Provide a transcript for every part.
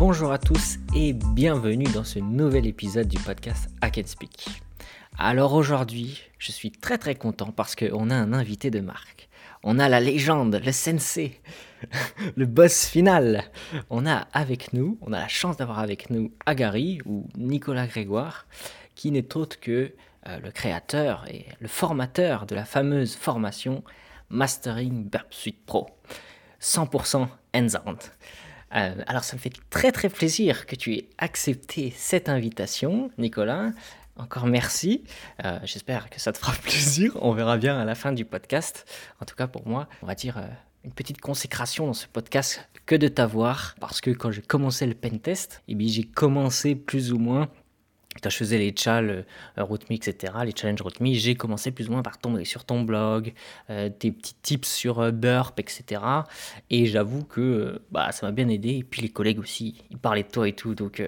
Bonjour à tous et bienvenue dans ce nouvel épisode du podcast I Can Speak. Alors aujourd'hui, je suis très très content parce qu'on a un invité de marque. On a la légende, le sensei, le boss final. On a avec nous, on a la chance d'avoir avec nous Agari ou Nicolas Grégoire, qui n'est autre que euh, le créateur et le formateur de la fameuse formation Mastering Burp Suite Pro. 100% hands-on. Euh, alors ça me fait très très plaisir que tu aies accepté cette invitation, Nicolas. Encore merci. Euh, j'espère que ça te fera plaisir. On verra bien à la fin du podcast. En tout cas pour moi, on va dire une petite consécration dans ce podcast que de t'avoir. Parce que quand j'ai commencé le pen test, eh j'ai commencé plus ou moins quand je faisais les chals euh, etc., les challenges RootMe, j'ai commencé plus ou moins par tomber sur ton blog, euh, tes petits tips sur euh, Burp, etc. Et j'avoue que bah, ça m'a bien aidé. Et puis les collègues aussi, ils parlaient de toi et tout. Donc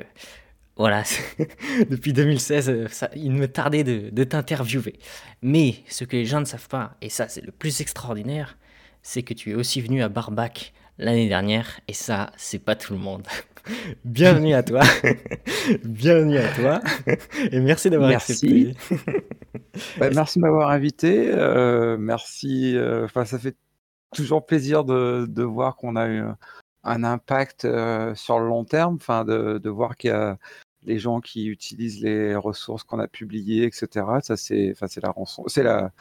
voilà, depuis 2016, ça, il me tardait de, de t'interviewer. Mais ce que les gens ne savent pas, et ça c'est le plus extraordinaire, c'est que tu es aussi venu à Barbac l'année dernière. Et ça, c'est pas tout le monde. Bienvenue à toi. Bienvenue à toi. Et merci d'avoir accepté. Bah, merci de m'avoir invité. Euh, merci. Euh, enfin, ça fait toujours plaisir de, de voir qu'on a eu un impact euh, sur le long terme. Enfin, de, de voir qu'il y a les gens qui utilisent les ressources qu'on a publiées, etc. Ça, c'est, enfin, c'est la rançon. C'est la.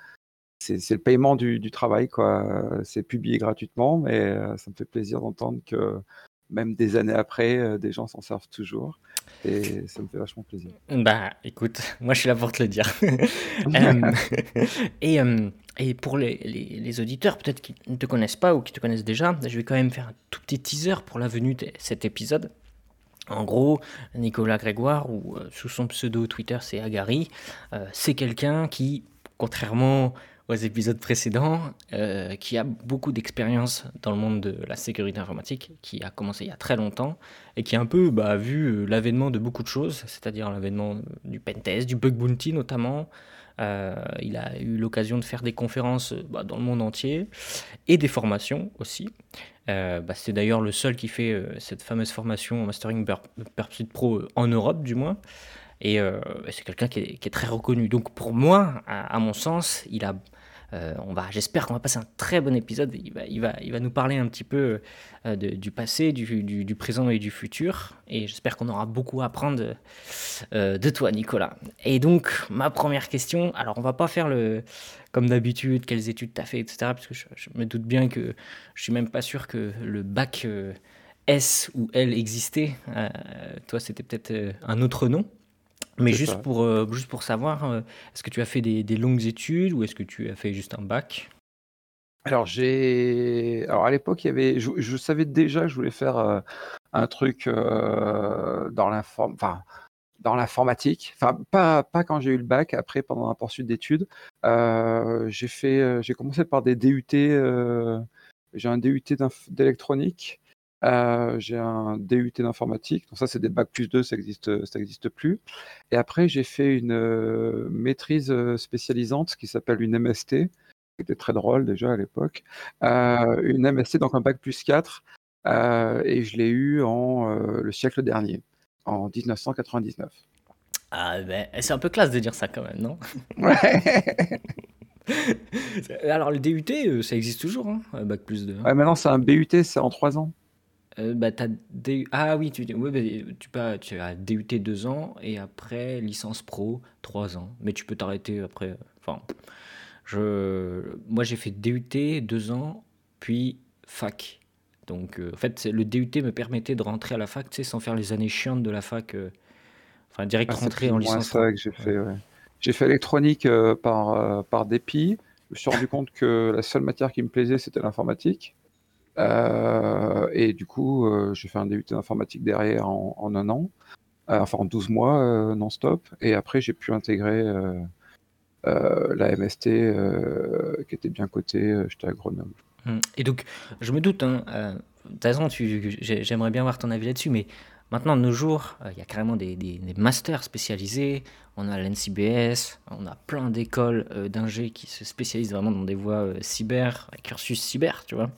C'est, c'est le paiement du, du travail, quoi. C'est publié gratuitement, mais ça me fait plaisir d'entendre que même des années après, euh, des gens s'en servent toujours. Et ça me fait vachement plaisir. Bah écoute, moi je suis là pour te le dire. Euh, et, euh, et, pour les, les, auditeurs, peut-être qui ne te connaissent pas ou qui te connaissent déjà, je vais quand même faire un tout petit teaser pour la venue de cet épisode. En gros, Nicolas Grégoire, ou sous son pseudo Twitter c'est Agari, c'est quelqu'un qui, contrairement aux épisodes précédents, euh, qui a beaucoup d'expérience dans le monde de la sécurité informatique, qui a commencé il y a très longtemps et qui a un peu bah, vu euh, l'avènement de beaucoup de choses, c'est-à-dire l'avènement du pentest, du bug bounty notamment. Euh, il a eu l'occasion de faire des conférences bah, dans le monde entier et des formations aussi. bah, c'est d'ailleurs le seul qui fait cette fameuse formation Mastering Burp Pro en Europe du moins. Et c'est quelqu'un qui, est très reconnu. Donc pour moi, à mon sens, euh, on va, j'espère qu'on va passer un très bon épisode. Il va, nous parler un petit peu euh, du passé, du, présent et du futur. Et j'espère qu'on aura beaucoup à apprendre euh, de toi, Nicolas. Et donc, ma première question. Alors, on va pas faire le, comme d'habitude, quelles études tu as fait, etc. Parce que je, me doute bien que je suis même pas sûr que le bac S ou L existait. toi, c'était peut-être un autre nom. Mais juste pour, euh, juste pour savoir, euh, est-ce que tu as fait des, des longues études ou est-ce que tu as fait juste un bac? Alors j'ai, alors à l'époque il y avait, je, je, savais déjà que je voulais faire euh, un truc dans l'inform, enfin dans l'informatique, enfin pas, pas quand j'ai eu le bac, après pendant la poursuite d'études, j'ai fait, j'ai commencé par des DUT, j'ai un DUT d'électronique. Euh, j'ai un DUT d'informatique, donc ça c'est des bac plus 2, ça existe, ça existe plus. Et après j'ai fait une euh, maîtrise euh, spécialisante qui s'appelle une MST, qui était très drôle déjà à l'époque. une MST, donc un bac plus 4, et je l'ai eu en le siècle dernier, en 1999. Ah ben, c'est un peu classe de dire ça quand même, non? Ouais. Alors le DUT, ça existe toujours, hein, bac plus 2. Hein? Ouais, maintenant c'est un BUT, c'est en 3 ans. Euh, bah, Ah oui, tu, oui, bah, tu, pas, tu as DUT 2 ans et après licence pro 3 ans. Mais tu peux t'arrêter après. Enfin, je... moi j'ai fait DUT 2 ans, puis fac. Donc euh, en fait, le DUT me permettait de rentrer à la fac sans faire les années chiantes de la fac. Euh, enfin, direct ah, rentrer en licence pro. j'ai fait, J'ai fait électronique par, par dépit. Je me suis rendu compte que la seule matière qui me plaisait, c'était l'informatique. Euh, et du coup, euh, j'ai fait un DUT d'informatique derrière en, un an, euh, enfin en 12 mois non-stop. Et après, j'ai pu intégrer la MST qui était bien cotée, j'étais à Grenoble. Hum. Et donc, je me doute, hein, raison, j'aimerais bien voir ton avis là-dessus, mais maintenant, de nos jours, il y a carrément des, masters spécialisés, on a l'NCBS, on a plein d'écoles d'ingé qui se spécialisent vraiment dans des voies cyber, cursus cyber, tu vois.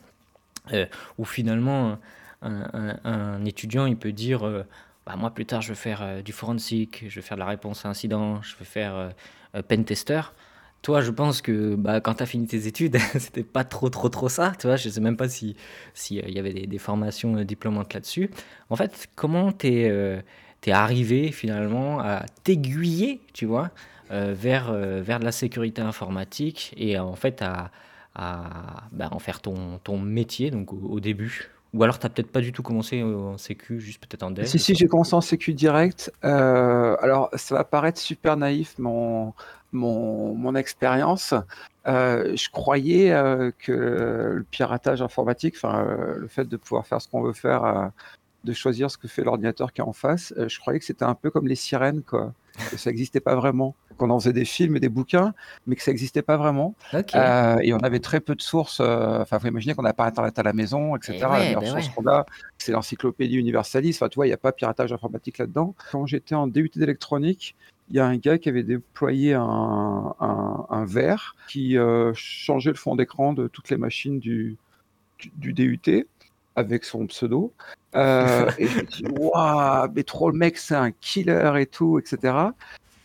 Euh, où finalement un, étudiant, il peut dire euh, bah, Moi, plus tard, je vais faire euh, du forensic, je vais faire de la réponse à incident, je vais faire pen tester. Toi, je pense que bah, quand tu as fini tes études, c'était pas trop, trop, trop ça. Tu vois, je sais même pas s'il si, y avait des, formations diplômantes là-dessus. En fait, comment tu es, arrivé finalement à t'aiguiller, tu vois, vers, vers de la sécurité informatique et en fait à, à bah, en faire ton, ton métier donc au début ou alors, tu n'as peut-être pas du tout commencé en sécu, juste peut-être en dev Si, si, j'ai commencé en sécu direct. Euh, alors, ça va paraître super naïf, mon, mon, mon expérience. Euh, je croyais euh, que le piratage informatique, enfin, le fait de pouvoir faire ce qu'on veut faire, de choisir ce que fait l'ordinateur qui est en face, je croyais que c'était un peu comme les sirènes, quoi. Que ça n'existait pas vraiment qu'on en faisait des films et des bouquins, mais que ça n'existait pas vraiment. Euh, et on avait très peu de sources. Euh, enfin, vous imaginez qu'on n'a pas Internet à la maison, etc. la meilleure source qu'on a, c'est l'encyclopédie universaliste. Enfin, tu vois, il n'y a pas piratage informatique là-dedans. Quand j'étais en DUT d'électronique, il y a un gars qui avait déployé un, un, verre qui euh, changeait le fond d'écran de toutes les machines du, du, DUT avec son pseudo. et je me dis, waouh, mais trop le mec, c'est un killer et tout, etc.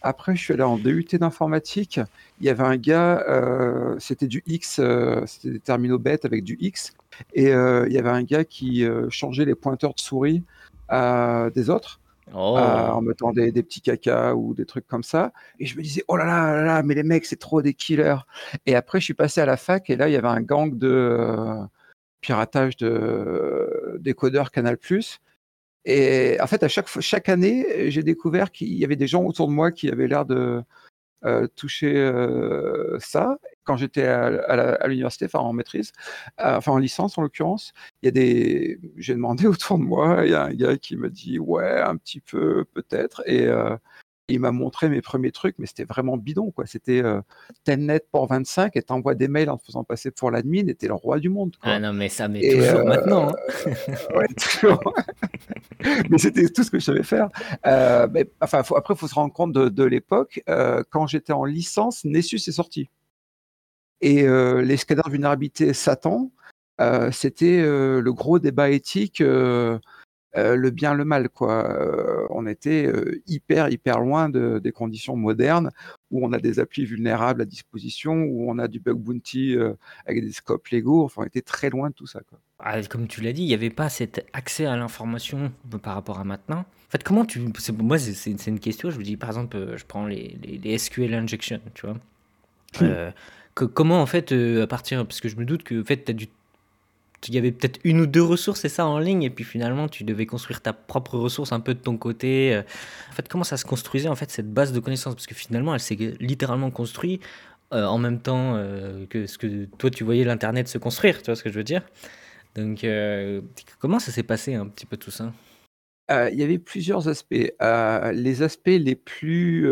Après, je suis allé en DUT d'informatique. Il y avait un gars, euh, c'était du X, euh, c'était des terminaux bêtes avec du X. Et euh, il y avait un gars qui changeait les pointeurs de souris des autres. Oh. en mettant des, petits cacas ou des trucs comme ça. Et je me disais, oh là là, là, là mais les mecs, c'est trop des killers. Et après, je suis passé à la fac et là, il y avait un gang de piratage de décodeurs Canal+. Et en fait, à chaque, année, j'ai découvert qu'il y avait des gens autour de moi qui avaient l'air de euh, toucher euh, ça. Quand j'étais à, l'université, en maîtrise, euh, enfin en licence en l'occurrence, j'ai demandé autour de moi, il y a un gars qui me dit ouais, un petit peu peut-être, et il m'a montré mes premiers trucs, mais c'était vraiment bidon, quoi. C'était euh, Telnet pour 25 et t'envoies des mails en te faisant passer pour l'admin et t'es le roi du monde. Ah non, mais ça, mais toujours maintenant. Hein. ouais, toujours. mais c'était tout ce que je savais faire. Euh, mais, enfin, après, il faut se rendre compte de, l'époque. Euh, quand j'étais en licence, Nessus est sorti. Et les scanners de vulnérabilité Satan, c'était le gros débat éthique euh, le bien, le mal. Quoi. Euh, on était euh, hyper, hyper loin de, des conditions modernes où on a des applis vulnérables à disposition, où on a du bug bounty avec des scopes légaux. Enfin, on était très loin de tout ça. Quoi. Ah, comme tu l'as dit, il n'y avait pas cet accès à l'information par rapport à maintenant. En fait, comment tu. Moi, c'est une question. Je vous dis, par exemple, je prends les, les, SQL injection, tu vois. que, comment, en fait, à partir. Parce que je me doute que en fait, tu as dû il y avait peut-être une ou deux ressources, c'est ça, en ligne, et puis finalement, tu devais construire ta propre ressource un peu de ton côté. Euh. En fait, comment ça se construisait, en fait, cette base de connaissances? Parce que finalement, elle s'est littéralement construite euh, en même temps euh, que ce que toi, tu voyais l'Internet se construire, tu vois ce que je veux dire? Donc, comment ça s'est passé un petit peu tout ça? Il y avait plusieurs aspects. les aspects les plus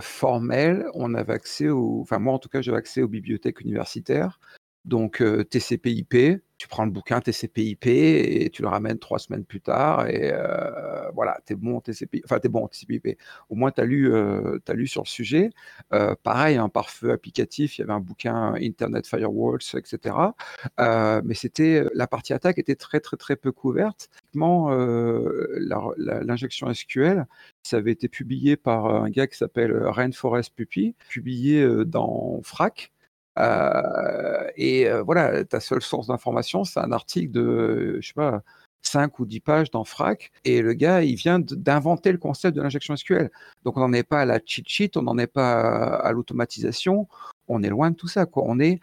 formels, on avait accès au, enfin moi en tout cas j'avais accès aux bibliothèques universitaires, donc TCP/IP, tu prends le bouquin TCP/IP et tu le ramènes trois semaines plus tard et euh, voilà, t'es bon en TCP, enfin t'es bon en TCP/IP. Au moins t'as lu, euh, lu sur le sujet. Euh, pareil, un hein, par feu applicatif, il y avait un bouquin Internet Firewalls, etc. Euh, mais c'était la partie attaque était très très très peu couverte. L'injection SQL, ça avait été publié par un gars qui s'appelle Rainforest Puppy, publié dans FRAC. Euh, et euh, voilà, ta seule source d'information, c'est un article de, je sais pas, 5 ou 10 pages dans FRAC, et le gars, il vient d'inventer le concept de l'injection SQL. Donc on n'en est pas à la cheat sheet, on n'en est pas à, l'automatisation, on est loin de tout ça. Quoi. On est,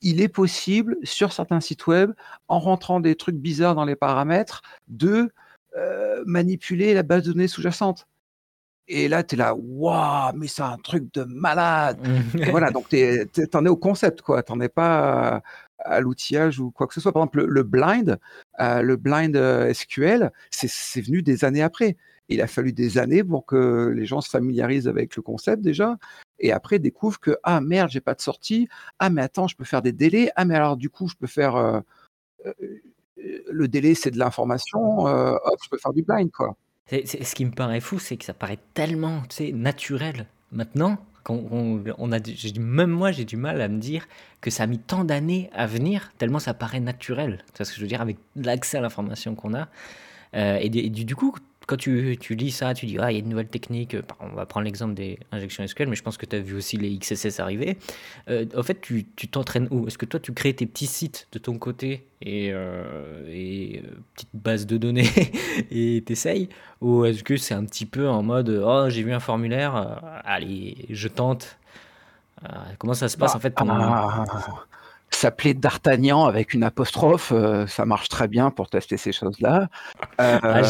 il est possible, sur certains sites web, en rentrant des trucs bizarres dans les paramètres, de euh, manipuler la base de données sous-jacente. Et là, tu es là, waouh, mais c'est un truc de malade. voilà, donc tu en es au concept, quoi. Tu n'en es pas à, l'outillage ou quoi que ce soit. Par exemple, le, blind, euh, le blind euh, SQL, c'est venu des années après. Il a fallu des années pour que les gens se familiarisent avec le concept déjà. Et après, découvrent que, ah merde, j'ai pas de sortie. Ah, mais attends, je peux faire des délais. Ah, mais alors, du coup, je peux faire. Euh, le délai, c'est de l'information. hop, je peux faire du blind, quoi ce qui me paraît fou, c'est que ça paraît tellement, tu naturel maintenant. on, a, même moi, j'ai du mal à me dire que ça a mis tant d'années à venir, tellement ça paraît naturel. C'est ce que je veux dire, avec l'accès à l'information qu'on a. Euh, et, du, coup, quand tu, tu, lis ça, tu dis, ah, il y a une nouvelle technique. On va prendre l'exemple des injections SQL, mais je pense que tu as vu aussi les XSS arriver. Euh, en fait, tu t'entraînes où? Est-ce que toi, tu crées tes petits sites de ton côté et, euh, et euh, petite base de données et t'essayes? Ou est-ce que c'est un petit peu en mode, oh, j'ai vu un formulaire, allez, je tente Comment ça se passe bah, en fait ah, s'appeler D'Artagnan avec une apostrophe, euh, ça marche très bien pour tester ces choses-là. Ah, ah,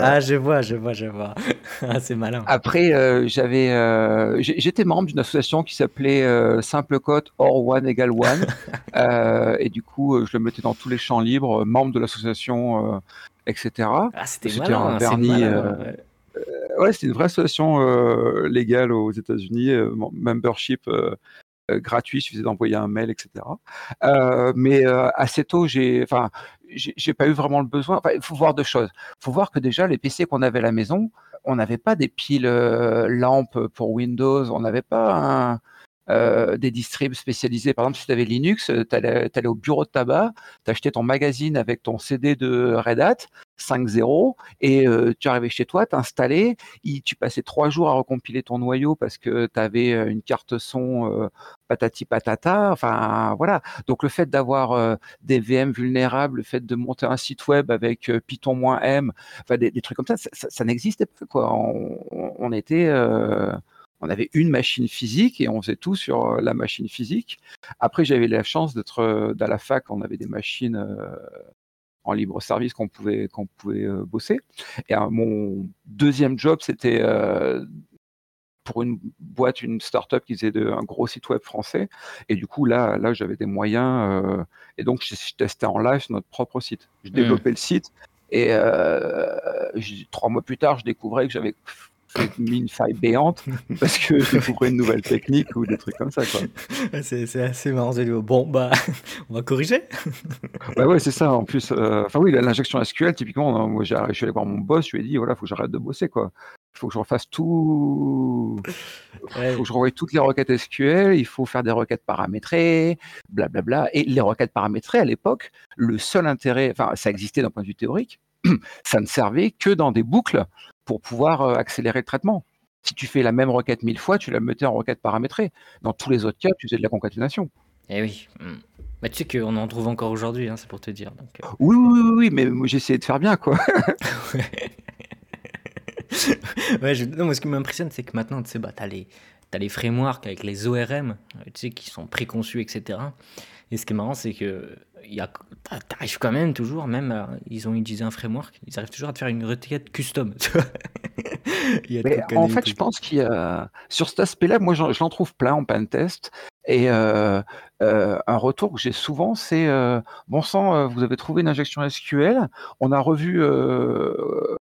ah, je, vois, je vois, je vois. c'est malin. Après, euh, j'avais, euh, j'étais membre d'une association qui s'appelait Simple Code or One Egal One, et du coup, je le mettais dans tous les champs libres, membre de l'association, etc. c'était malin, un vernis. ouais, c'était une vraie association légale aux États-Unis, membership euh, gratuit, il suffisait d'envoyer un mail, etc. Euh, mais euh, assez tôt, j'ai, enfin, j'ai pas eu vraiment le besoin. il faut voir deux choses. Il faut voir que déjà les PC qu'on avait à la maison, on n'avait pas des piles lampes pour Windows, on n'avait pas un, euh, des distribs spécialisés. Par exemple, si tu avais Linux, euh, tu allais, au bureau de tabac, tu achetais ton magazine avec ton CD de Red Hat 5.0 et euh, tu arrivais chez toi, t'installais, tu passais trois jours à recompiler ton noyau parce que tu avais une carte son patati patata. Enfin, voilà. Donc, le fait d'avoir des VM vulnérables, le fait de monter un site web avec Python-M, enfin, des, trucs comme ça, ça, n'existait pas. Quoi. on était on avait une machine physique et on faisait tout sur euh, la machine physique. Après, j'avais la chance d'être euh, dans la fac, on avait des machines euh, en libre service qu'on pouvait, qu'on pouvait bosser. Et mon deuxième job, c'était pour une boîte, une start-up qui faisait un gros site web français. Et du coup, là, là j'avais des moyens. et donc, je, testais en live notre propre site. Je mmh. développais le site. Et trois mois plus tard, je découvrais que j'avais mis une faille béante parce que j'ai trouvé une nouvelle technique ou des trucs comme ça. C'est, assez marrant. Bon, bah, on va corriger. bah ouais, c'est ça. En plus, euh, enfin oui, l'injection SQL, typiquement, moi, j'ai, je suis allé voir mon boss, je lui ai dit, voilà, faut que j'arrête de bosser, quoi. Il faut que je refasse tout. Il faut que je revoie toutes les requêtes SQL. Il faut faire des requêtes paramétrées, blablabla. Et les requêtes paramétrées, à l'époque, le seul intérêt, enfin, ça existait d'un point de vue théorique, ça ne servait que dans des boucles pour pouvoir euh, accélérer le traitement. Si tu fais la même requête mille fois, tu la mettais en requête paramétrée. Dans tous les autres cas, tu faisais de la concaténation. Eh oui. Hmm. Bah, tu sais qu'on en trouve encore aujourd'hui, hein, c'est pour te dire. Donc, euh. oui, oui, oui, oui, mais essayé de faire bien, quoi. ouais, non, moi, ce qui m'impressionne, c'est que maintenant, tu sais, bah, tu as les, as les frameworks avec les ORM, tu sais, qui sont préconçus, etc. Et ce qui est marrant, c'est que tu arrives quand même toujours, même euh, ils ont utilisé un framework, ils arrivent toujours à te faire une requête custom. en fait, je pense qu'il y a sur cet aspect-là, moi, je l'en trouve plein en pentest. Et euh, euh, un retour que j'ai souvent, c'est bon sang, vous avez trouvé une injection SQL, on a revu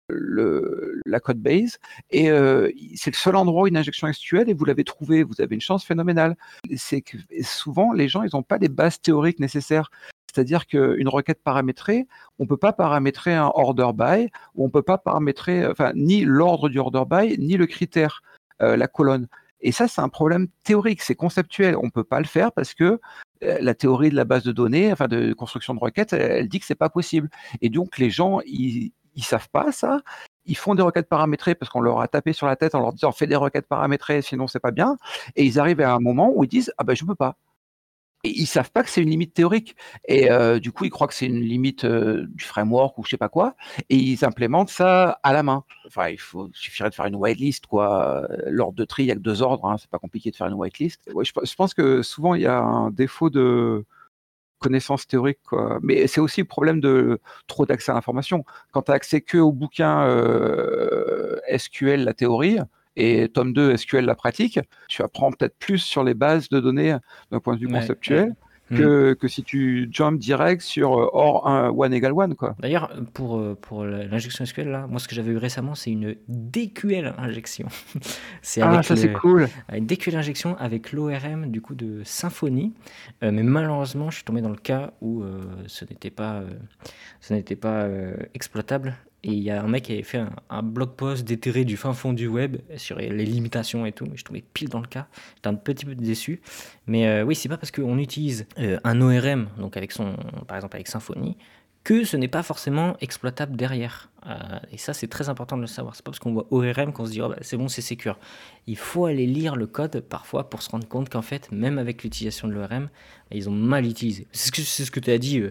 la code base et euh, c'est le seul endroit où une injection SQL et vous l'avez trouvé, vous avez une chance phénoménale. C'est que souvent les gens ils n'ont pas les bases théoriques nécessaires. C'est-à-dire qu'une requête paramétrée, on ne peut pas paramétrer un order by, ou on ne peut pas paramétrer enfin, ni l'ordre du order by, ni le critère, euh, la colonne. Et ça, c'est un problème théorique, c'est conceptuel. On ne peut pas le faire parce que euh, la théorie de la base de données, enfin de construction de requêtes, elle, dit que c'est pas possible. Et donc les gens, ils, ils savent pas ça. Ils font des requêtes paramétrées parce qu'on leur a tapé sur la tête en leur disant fais des requêtes paramétrées, sinon c'est pas bien. Et ils arrivent à un moment où ils disent ah ben je peux pas. Et ils savent pas que c'est une limite théorique. Et euh, du coup, ils croient que c'est une limite euh, du framework ou je sais pas quoi. Et ils implémentent ça à la main. Enfin, il, faut, suffirait de faire une whitelist, quoi. L'ordre de tri, il y a que deux ordres. Hein. C'est pas compliqué de faire une whitelist. Je, pense que souvent, il y a un défaut de, connaissances théoriques. Quoi. Mais c'est aussi le problème de trop d'accès à l'information. Quand tu as accès que au bouquin euh, SQL, la théorie, et tome 2, SQL, la pratique, tu apprends peut-être plus sur les bases de données d'un point de vue conceptuel. Que, que, si tu jumps direct sur euh, or 1, one égale one. Quoi. D'ailleurs, pour, euh, pour l'injection SQL, là, moi ce que j'avais eu récemment, c'est une DQL injection. c'est ah, ça c'est cool. Une DQL injection avec l'ORM du coup de Symfony. Euh, mais malheureusement, je suis tombé dans le cas où ce n'était pas, ce n'était pas exploitable Et il y a un mec qui avait fait un, blog post déterré du fin fond du web sur les limitations et tout. Je trouvais pile dans le cas. J'étais un petit peu déçu. Mais euh, oui, c'est pas parce qu'on utilise euh, un ORM, donc avec son, par exemple avec Symfony, que ce n'est pas forcément exploitable derrière. Euh, et ça, c'est très important de le savoir. C'est pas parce qu'on voit ORM qu'on se dit oh, bah, c'est bon, c'est sécure. Il faut aller lire le code parfois pour se rendre compte qu'en fait, même avec l'utilisation de l'ORM, ils ont mal utilisé. C'est ce que, ce que tu as dit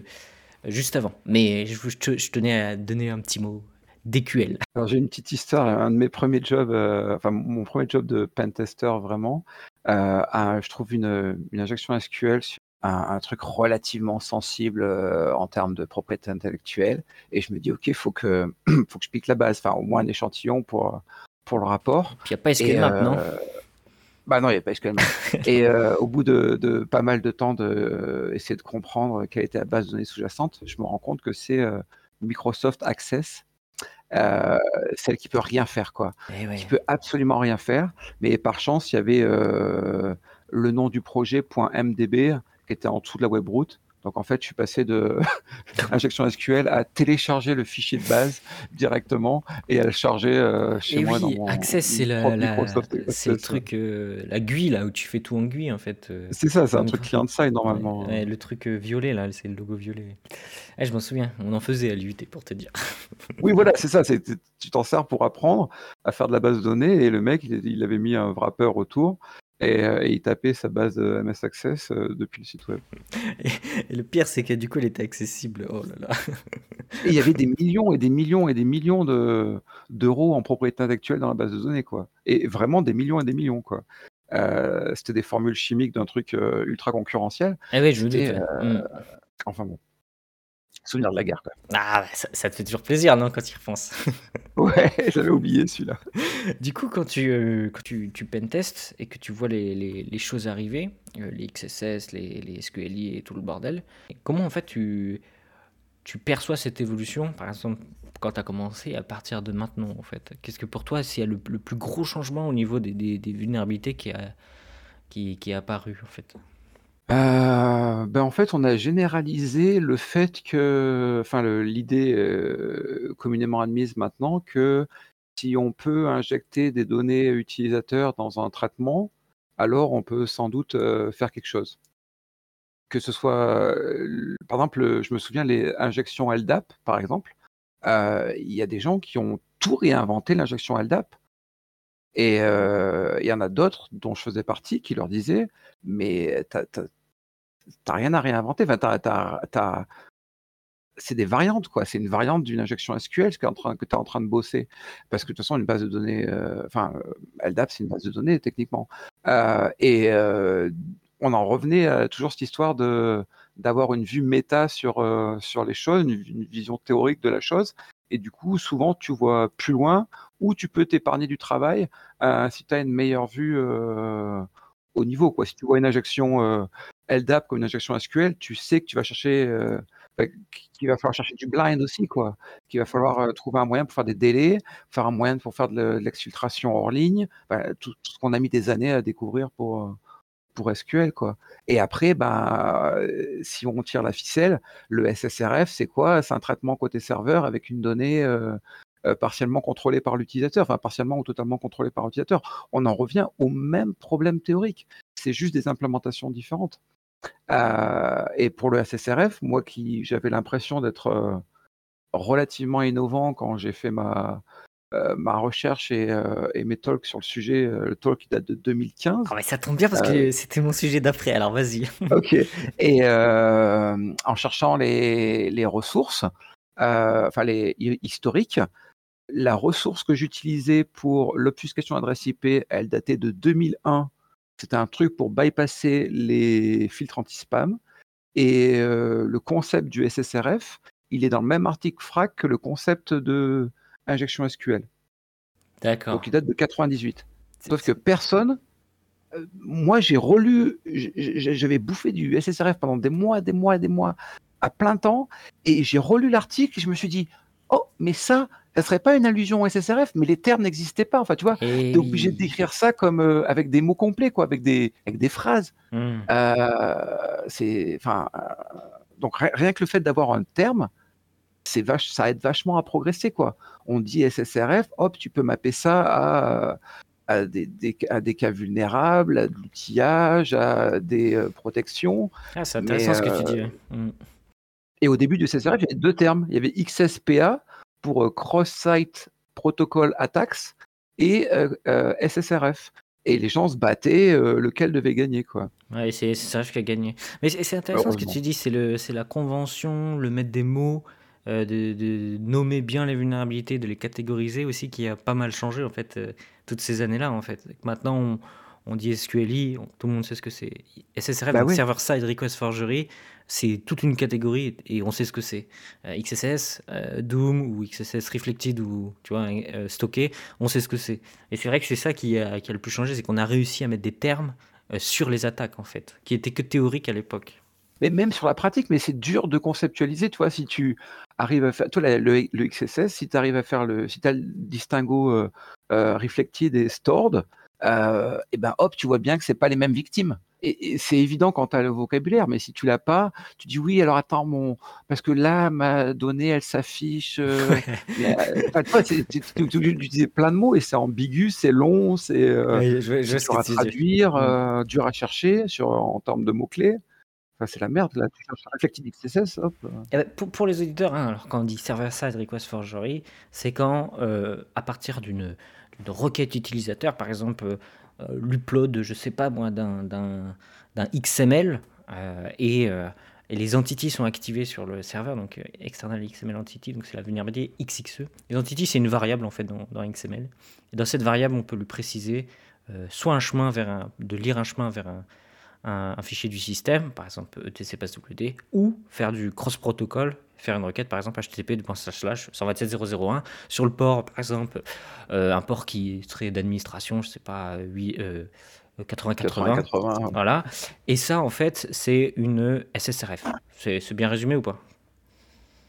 juste avant. Mais je, tenais à donner un petit mot DQL. Alors j'ai une petite histoire. Un de mes premiers jobs, euh, enfin mon premier job de pentester vraiment, euh, je trouve une, injection SQL sur un, truc relativement sensible euh, en termes de propriété intellectuelle. Et je me dis, OK, faut que, faut que je pique la base, enfin au moins un échantillon pour, pour le rapport. il n'y a pas SQL maintenant bah non, il n'y a pas SQL. et euh, au bout de, pas mal de temps d'essayer de, comprendre quelle était la base de données sous-jacente, je me rends compte que c'est euh, Microsoft Access, euh, celle qui peut rien faire, quoi. Eh qui peut absolument rien faire. Mais par chance, il y avait le nom du projet .mdb qui était en dessous de la webroute. Donc en fait, je suis passé de injection SQL à télécharger le fichier de base directement et à le charger euh, chez moi dans mon Access, c'est le truc, euh, la GUI là où tu fais tout en GUI en fait. Euh, c'est ça, c'est un truc client-side normalement. le truc violet là, c'est le logo violet. Eh, je m'en souviens, on en faisait à l'UT pour te dire. oui, voilà, c'est ça. Tu t'en sers pour apprendre à faire de la base de données et le mec, il, il avait mis un wrapper autour euh, et, il tapait sa base MS Access euh, depuis le site web. Et, le pire, c'est que du coup, elle était accessible. Oh là là. et il y avait des millions et des millions et des millions de, d'euros en propriété intellectuelle dans la base de données, quoi. Et vraiment des millions et des millions, quoi. Euh, c'était des formules chimiques d'un truc ultra concurrentiel. Ah oui, je vous dis. Mm. Enfin bon souvenir de la guerre. Quoi. Ah, ça, te fait toujours plaisir, non, quand tu y repenses Ouais, j'avais oublié celui-là. Du coup, quand tu, euh, quand tu, tu pentestes et que tu vois les, les, choses arriver, euh, les XSS, les, les, SQLI et tout le bordel, comment en fait tu, tu perçois cette évolution, par exemple, quand tu as commencé à partir de maintenant, en fait Qu'est-ce que pour toi, c'est le, le, plus gros changement au niveau des, des, des vulnérabilités qui, a, qui, qui est apparu, en fait? Euh, ben, en fait, on a généralisé le fait que enfin l'idée, euh, communément admise maintenant que si on peut injecter des données utilisateurs dans un traitement, alors on peut sans doute, euh, faire quelque chose. Que ce soit, par exemple, je me souviens les injections LDAP, par exemple, il y a des gens qui ont tout réinventé l'injection LDAP et il y en a d'autres dont je faisais partie qui leur disaient: «Mais t'as rien à réinventer. C'est des variantes, quoi. C'est une variante d'une injection SQL que tu es en train de bosser. Parce que de toute façon, une base de données, euh, enfin, euh, LDAP, c'est une base de données techniquement. Euh, et on en revenait à toujours cette histoire d'avoir une vue méta sur, les choses, une, une, vision théorique de la chose. Et du coup, souvent, tu vois plus loin ou tu peux t'épargner du travail si tu as une meilleure vue au niveau. Quoi. Si tu vois une injection euh, LDAP comme une injection SQL, tu sais que tu vas chercher, euh, bah, qu'il va falloir chercher du blind aussi, quoi. Qu'il va falloir euh, trouver un moyen pour faire des délais, faire un moyen pour faire de l'exfiltration hors ligne, bah, tout, ce qu'on a mis des années à découvrir pour pour SQL quoi. Et après, bah, si on tire la ficelle, le SSRF, c'est quoi? C'est un traitement côté serveur avec une donnée partiellement contrôlé par l'utilisateur, enfin partiellement ou totalement contrôlé par l'utilisateur. On en revient au même problème théorique. C'est juste des implémentations différentes. Euh, et pour le SSRF, moi qui j'avais l'impression d'être euh, relativement innovant quand j'ai fait ma, ma recherche et, mes talks sur le sujet, le talk date de 2015. Ah ça tombe bien parce que c'était mon sujet d'après, alors vas-y. ok. Et en cherchant les, les ressources, enfin les historiques, la ressource que j'utilisais pour l'obfuscation adresse IP, elle datait de 2001. C'était un truc pour bypasser les filtres anti-spam. Et euh, le concept du SSRF, il est dans le même article FRAC que le concept de injection SQL. D'accord. Donc il date de 98. Sauf que personne, euh, moi j'ai relu, j'avais bouffé du SSRF pendant des mois, des mois, des mois, à plein temps, et j'ai relu l'article et je me suis dit, oh, mais ça, ça serait pas une allusion au SSRF, mais les termes n'existaient pas. Enfin, tu vois, tu es obligé d'écrire ça comme euh, avec des mots complets, quoi, avec des, avec des phrases. Hmm. Euh, c'est, enfin, euh, donc rien que le fait d'avoir un terme, c'est vache, ça aide vachement à progresser, quoi. On dit SSRF, hop, tu peux mapper ça à, à, des, des, cas vulnérables, à de l'outillage, à des euh, protections. Ah, c'est intéressant ce que tu dis. Mm. Et au début du SSRF, il y avait deux termes. Il y avait XSPA pour euh, Cross-Site Protocol Attacks et SSRF et les gens se battaient lequel devait gagner quoi. Ouais, c'est ça qui a gagné. Mais c'est intéressant ce que tu dis, c'est la convention, le mettre des mots, de, de, nommer bien les vulnérabilités, de les catégoriser aussi qui a pas mal changé en fait toutes ces années-là en fait. Maintenant on, on dit SQLI, tout le monde sait ce que c'est. SSRF, bah Server Side Request Forgery, c'est toute une catégorie et on sait ce que c'est. Euh, XSS, euh, Doom ou XSS Reflected ou tu vois, euh, stocké, on sait ce que c'est. Et c'est vrai que c'est ça qui a, le plus changé, c'est qu'on a réussi à mettre des termes sur les attaques en fait, qui étaient que théoriques à l'époque. Mais même sur la pratique, mais c'est dur de conceptualiser, toi, si tu arrives à faire, toi, le, XSS, si tu arrives à faire le, si as le distinguo reflected et stored, et ben hop, tu vois bien que c'est pas les mêmes victimes. Et, c'est évident quand tu as le vocabulaire, mais si tu l'as pas, tu dis oui, alors attends, mon... parce que là, ma donnée, elle s'affiche. Euh, tu disais plein de mots et c'est ambigu, c'est long, c'est euh, dur à traduire, mm. euh, dur à chercher sur, en termes de mots-clés. Enfin, c'est la merde, là, tu cherches Reflected XSS, hop. Eh ben, pour, pour, les auditeurs, hein, alors quand on dit server-side request forgery, c'est quand, à partir d'une de requête utilisateur, par exemple euh, l'upload, je sais pas moi, d'un XML euh, et, euh, et, les entities sont activées sur le serveur, donc external XML entity, donc c'est la vulnérabilité XXE. Les entities, c'est une variable en fait dans, dans, XML. Et dans cette variable, on peut lui préciser soit un chemin vers un, de lire un chemin vers un, un, fichier du système, par exemple etc passwd, ou faire du cross-protocol faire une requête, par exemple http 127.001 sur le port, par exemple, euh, un port qui serait d'administration, je sais pas, 8, 80, 80, Voilà. Et ça, en fait, c'est une SSRF. C'est bien résumé ou pas?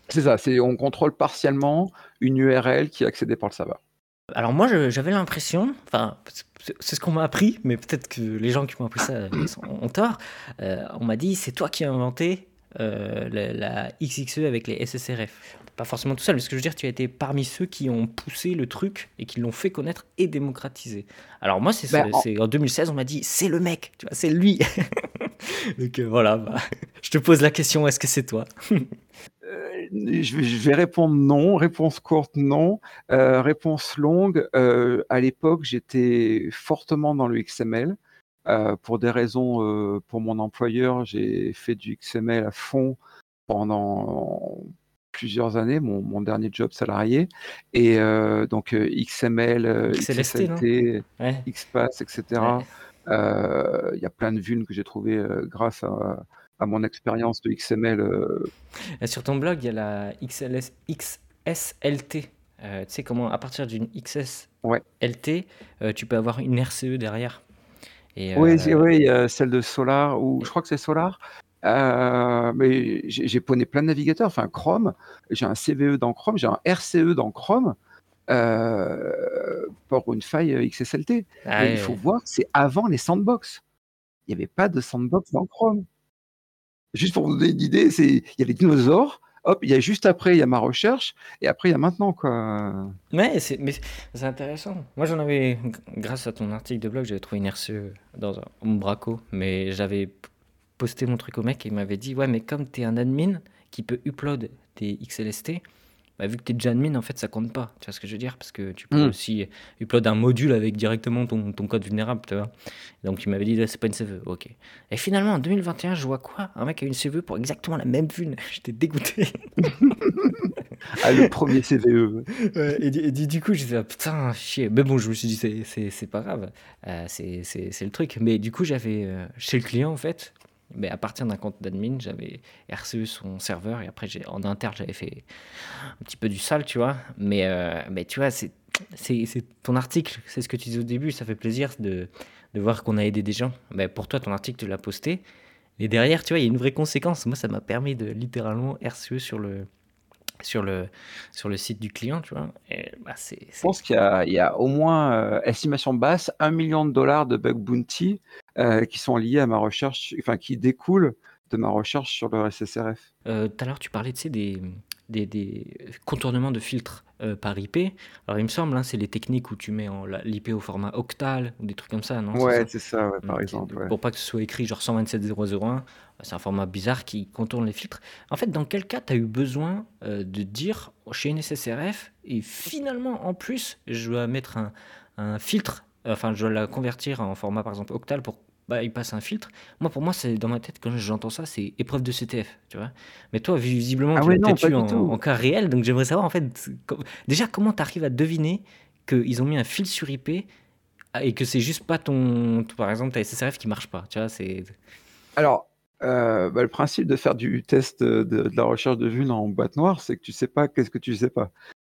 C'est ça, on contrôle partiellement une URL qui est accédée par le serveur. Alors moi, j'avais l'impression, enfin, c'est ce qu'on m'a appris, mais peut-être que les gens qui m'ont appris ça ont tort. Euh, on m'a dit, c'est toi qui as inventé euh, la, XXE avec les SSRF. Pas forcément tout seul, mais ce que je veux dire, tu as été parmi ceux qui ont poussé le truc et qui l'ont fait connaître et démocratiser. Alors moi, c'est bah, en... 2016, on m'a dit, c'est le mec, tu vois, c'est lui. Donc euh, voilà, bah, je te pose la question, est-ce que c'est toi? Euh, je, vais, répondre non. Réponse courte, non. réponse longue, à l'époque, j'étais fortement dans le XML. Euh, pour des raisons, euh, pour mon employeur, j'ai fait du XML à fond pendant plusieurs années, mon, dernier job salarié. Et euh, donc XML, XLT, XPath, etc. Il y a plein de vues que j'ai trouvées grâce à, mon expérience de XML. sur ton blog, il y a la XLS, XSLT. tu sais comment, à partir d'une XSLT, tu peux avoir une RCE derrière. Oui, euh, oui, celle de Solar, ou je crois que c'est Solar. Euh, mais j'ai poney plein de navigateurs, enfin Chrome, j'ai un CVE dans Chrome, j'ai un RCE dans Chrome euh, pour une faille XSLT. Ah il faut voir, c'est avant les sandbox. Il n'y avait pas de sandbox dans Chrome. Juste pour vous donner une idée, il y a les dinosaures, hop, il y a juste après, il y a ma recherche, et après, il y a maintenant, quoi. Ouais, c'est, mais c'est intéressant. Moi, j'en avais, grâce à ton article de blog, j'avais trouvé une RCE dans un Umbraco, mais j'avais posté mon truc au mec et il m'avait dit, ouais, mais comme tu es un admin qui peut upload des XLST, bah, vu que tu es déjà admin, en fait, ça compte pas. Tu vois ce que je veux dire? Parce que tu peux hmm. aussi upload un module avec directement ton, ton code vulnérable, tu vois. Donc, tu m'avais dit, c'est pas une CVE. Ok. Et finalement, en 2021, je vois quoi? Un mec a une CVE pour exactement la même vue. J'étais dégoûté. ah, le premier CVE. et, du, coup, je disais, ah, putain, chier. Mais bon, je me suis dit, c'est pas grave. Euh, c'est le truc. Mais du coup, j'avais euh, chez le client, en fait, mais à partir d'un compte d'admin, j'avais RCE son serveur et après en interne j'avais fait un petit peu du sale, tu vois. Mais, euh, mais tu vois, c'est ton article, c'est ce que tu disais au début, ça fait plaisir de, de voir qu'on a aidé des gens. Mais pour toi, ton article, tu l'as posté. Et derrière, tu vois, il y a une vraie conséquence. Moi, ça m'a permis de littéralement RCE sur le, sur le, sur le site du client, tu vois. Bah, Je pense qu'il y, y, a au moins, euh, estimation basse, un million de dollars de bug bounty euh, qui sont liés à ma recherche, enfin qui découlent de ma recherche sur le SSRF. Euh, tout à l'heure, tu parlais des, des, des, contournements de filtres euh, par IP. Alors, il me semble, hein, c'est les techniques où tu mets l'IP au format octal ou des trucs comme ça, non? Ouais, c'est ça, par exemple. Pour pas que ce soit écrit genre 127.0.0.1, c'est un format bizarre qui contourne les filtres. En fait, dans quel cas tu as eu besoin euh, de dire chez une SSRF et finalement, en plus, je dois mettre un, un filtre, enfin, je dois la convertir en format par exemple octal pour bah, il passe un filtre. Moi, pour moi, c'est dans ma tête, quand j'entends ça, c'est épreuve de CTF, tu vois. Mais toi, visiblement, ah tu l'as peut-être eu en, cas réel, donc j'aimerais savoir, en fait, déjà, comment tu arrives à deviner qu'ils ont mis un fil sur IP et que c'est juste pas ton, par exemple, ta SSRF qui marche pas, tu vois, c'est... Alors, euh, bah, le principe de faire du test de, la recherche de vue en boîte noire, c'est que tu sais pas qu'est-ce que tu sais pas.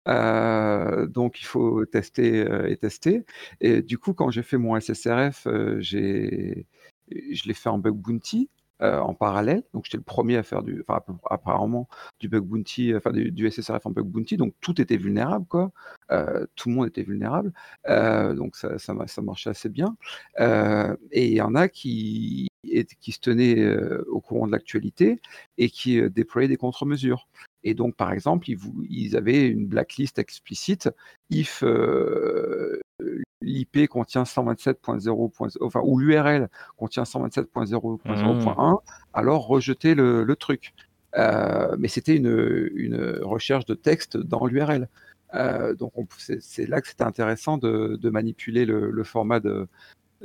Euh, donc il faut tester euh, et tester. Et du coup, quand j'ai fait mon SSRF, euh, j'ai, je l'ai fait en bug bounty en parallèle. Donc j'étais le premier à faire du, enfin apparemment du bug bounty, enfin du, SSRF en bug bounty. Donc tout était vulnérable, quoi. tout le monde était vulnérable. donc ça, ça, marchait assez bien. et il y en a qui, qui se tenaient au courant de l'actualité et qui déployaient des contre-mesures. Et donc, par exemple, ils, avaient une blacklist explicite if euh, l'IP contient 127.0, enfin, ou l'URL contient 127.0.0.1, mmh. alors rejetez le, truc. Euh, mais c'était une, recherche de texte dans l'URL. Euh, donc c'est là que c'était intéressant de, manipuler le, format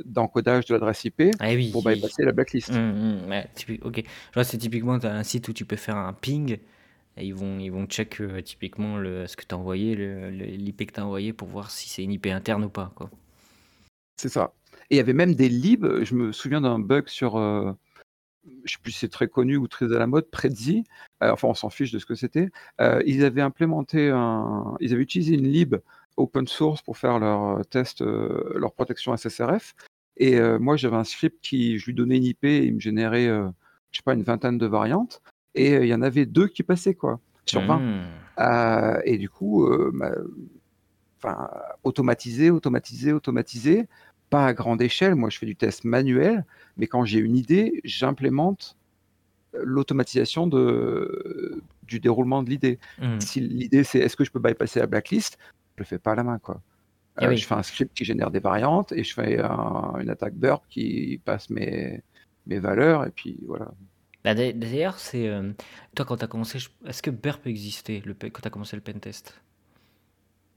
d'encodage de l'adresse IP ah pour bypasser la blacklist. Mmh, mmh, ok. c'est typiquement un site où tu peux faire un ping ils vont, ils vont check euh, typiquement le, ce que tu as envoyé, l'IP que tu as envoyé pour voir si c'est une IP interne ou pas. C'est ça. Et il y avait même des libs, je me souviens d'un bug sur, euh, je sais plus si c'est très connu ou très à la mode, Prezi, euh, enfin on s'en fiche de ce que c'était, ils avaient implémenté un, ils avaient utilisé une lib open source pour faire leur test, leur protection SSRF, et moi j'avais un script qui, je lui donnais une IP et il me générait, je sais pas, une vingtaine de variantes, et il y en avait deux qui passaient, quoi, sur 20. Mmh. et du coup, enfin, automatisé, automatisé, automatisé, pas à grande échelle. Moi, je fais du test manuel, mais quand j'ai une idée, j'implémente l'automatisation de, du déroulement de l'idée. Mmh. Si l'idée c'est est-ce que je peux bypasser la blacklist, je le fais pas à la main, quoi. Ah je fais un script qui génère des variantes et je fais une attaque burp qui passe mes, mes valeurs et puis voilà. Bah, d'ailleurs, c'est, euh, toi, quand tu as commencé, est-ce que Burp existait quand tu as commencé le pentest?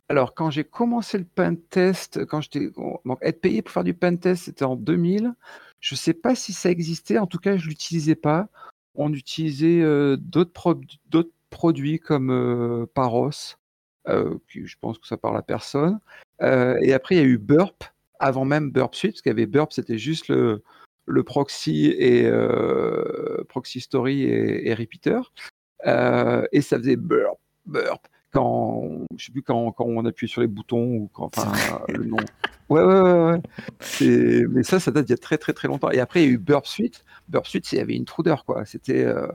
Alors, quand j'ai commencé le pentest, quand j'étais donc être payé pour faire du pentest, c'était en 2000. Je sais pas si ça existait, en tout cas, je l'utilisais pas. On utilisait, euh, d'autres produits comme, euh, Paros, je pense que ça parle à personne. et après il y a eu Burp, avant même Burp Suite, parce qu'il y avait Burp, c'était juste le le proxy et euh, proxy story et, repeater. Euh, et ça faisait burp burp quand je sais plus quand, quand on appuyait sur les boutons ou quand enfin le nom. Ouais ouais ouais, ouais. mais ça ça date d'il y a très très très longtemps. Et après il y a eu burp suite. Burp suite il y avait une intruder quoi. C'était euh,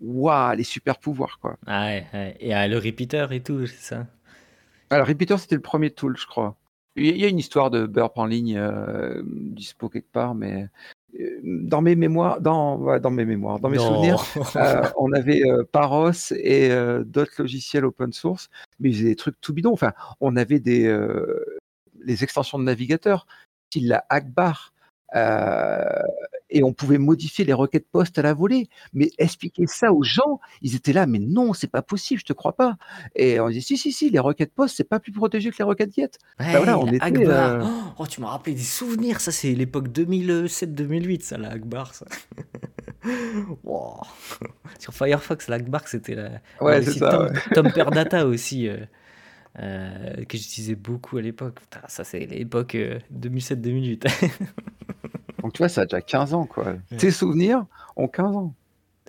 waouh les super pouvoirs quoi. Ah ouais, et le repeater et tout c'est ça? Alors repeater c'était le premier tool je crois. Il y a une histoire de burp en ligne dispo quelque part mais dans mes mémoires, dans, dans mes mémoires, dans mes souvenirs, euh, on avait euh, Paros et euh, d'autres logiciels open source, mais ils faisaient des trucs tout bidons. Enfin, on avait des les extensions de navigateur, style la Akbar, et on pouvait modifier les requêtes post à la volée. Mais expliquer ça aux gens, ils étaient là, mais non, c'est pas possible, je te crois pas. Et on disait, si, si, si, les requêtes post, c'est pas plus protégé que les requêtes get. Bah voilà, on était, euh, oh, tu m'as rappelé des souvenirs, ça c'est l'époque 2007-2008, ça, la Akbar. Ça. Sur Firefox, la Akbar, c'était la. Ouais, c'est ça. Tom, Data aussi. Euh, euh, que j'utilisais beaucoup à l'époque. Ça, c'est l'époque 2007-2008. Donc tu vois, ça a déjà 15 ans, quoi. Tes souvenirs ont 15 ans.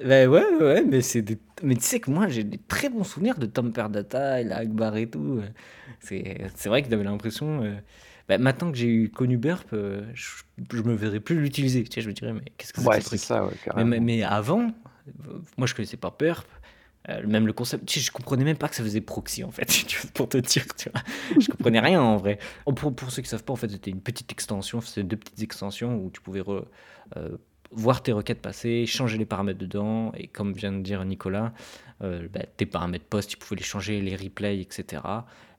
Ben ouais, ouais, mais c'est mais tu sais que moi j'ai des très bons souvenirs de Tom Perdata et la Akbar et tout. C'est vrai que j'avais l'impression. Euh, ben, maintenant que j'ai eu connu Burp, euh, je, je, me verrais plus l'utiliser. Tu sais, je me dirais, mais qu'est-ce que c'est ouais, c'est ça, ouais, mais, mais, avant, moi je connaissais pas Burp. Euh, même le concept, je comprenais même pas que ça faisait proxy en fait, pour te dire, tu vois. Je comprenais rien en vrai. Oh, pour, pour ceux qui savent pas, en fait, c'était une petite extension, c'était deux petites extensions où tu pouvais euh, voir tes requêtes passer, changer les paramètres dedans, et comme vient de dire Nicolas, euh, bah, tes paramètres post, tu pouvais les changer, les replays, etc.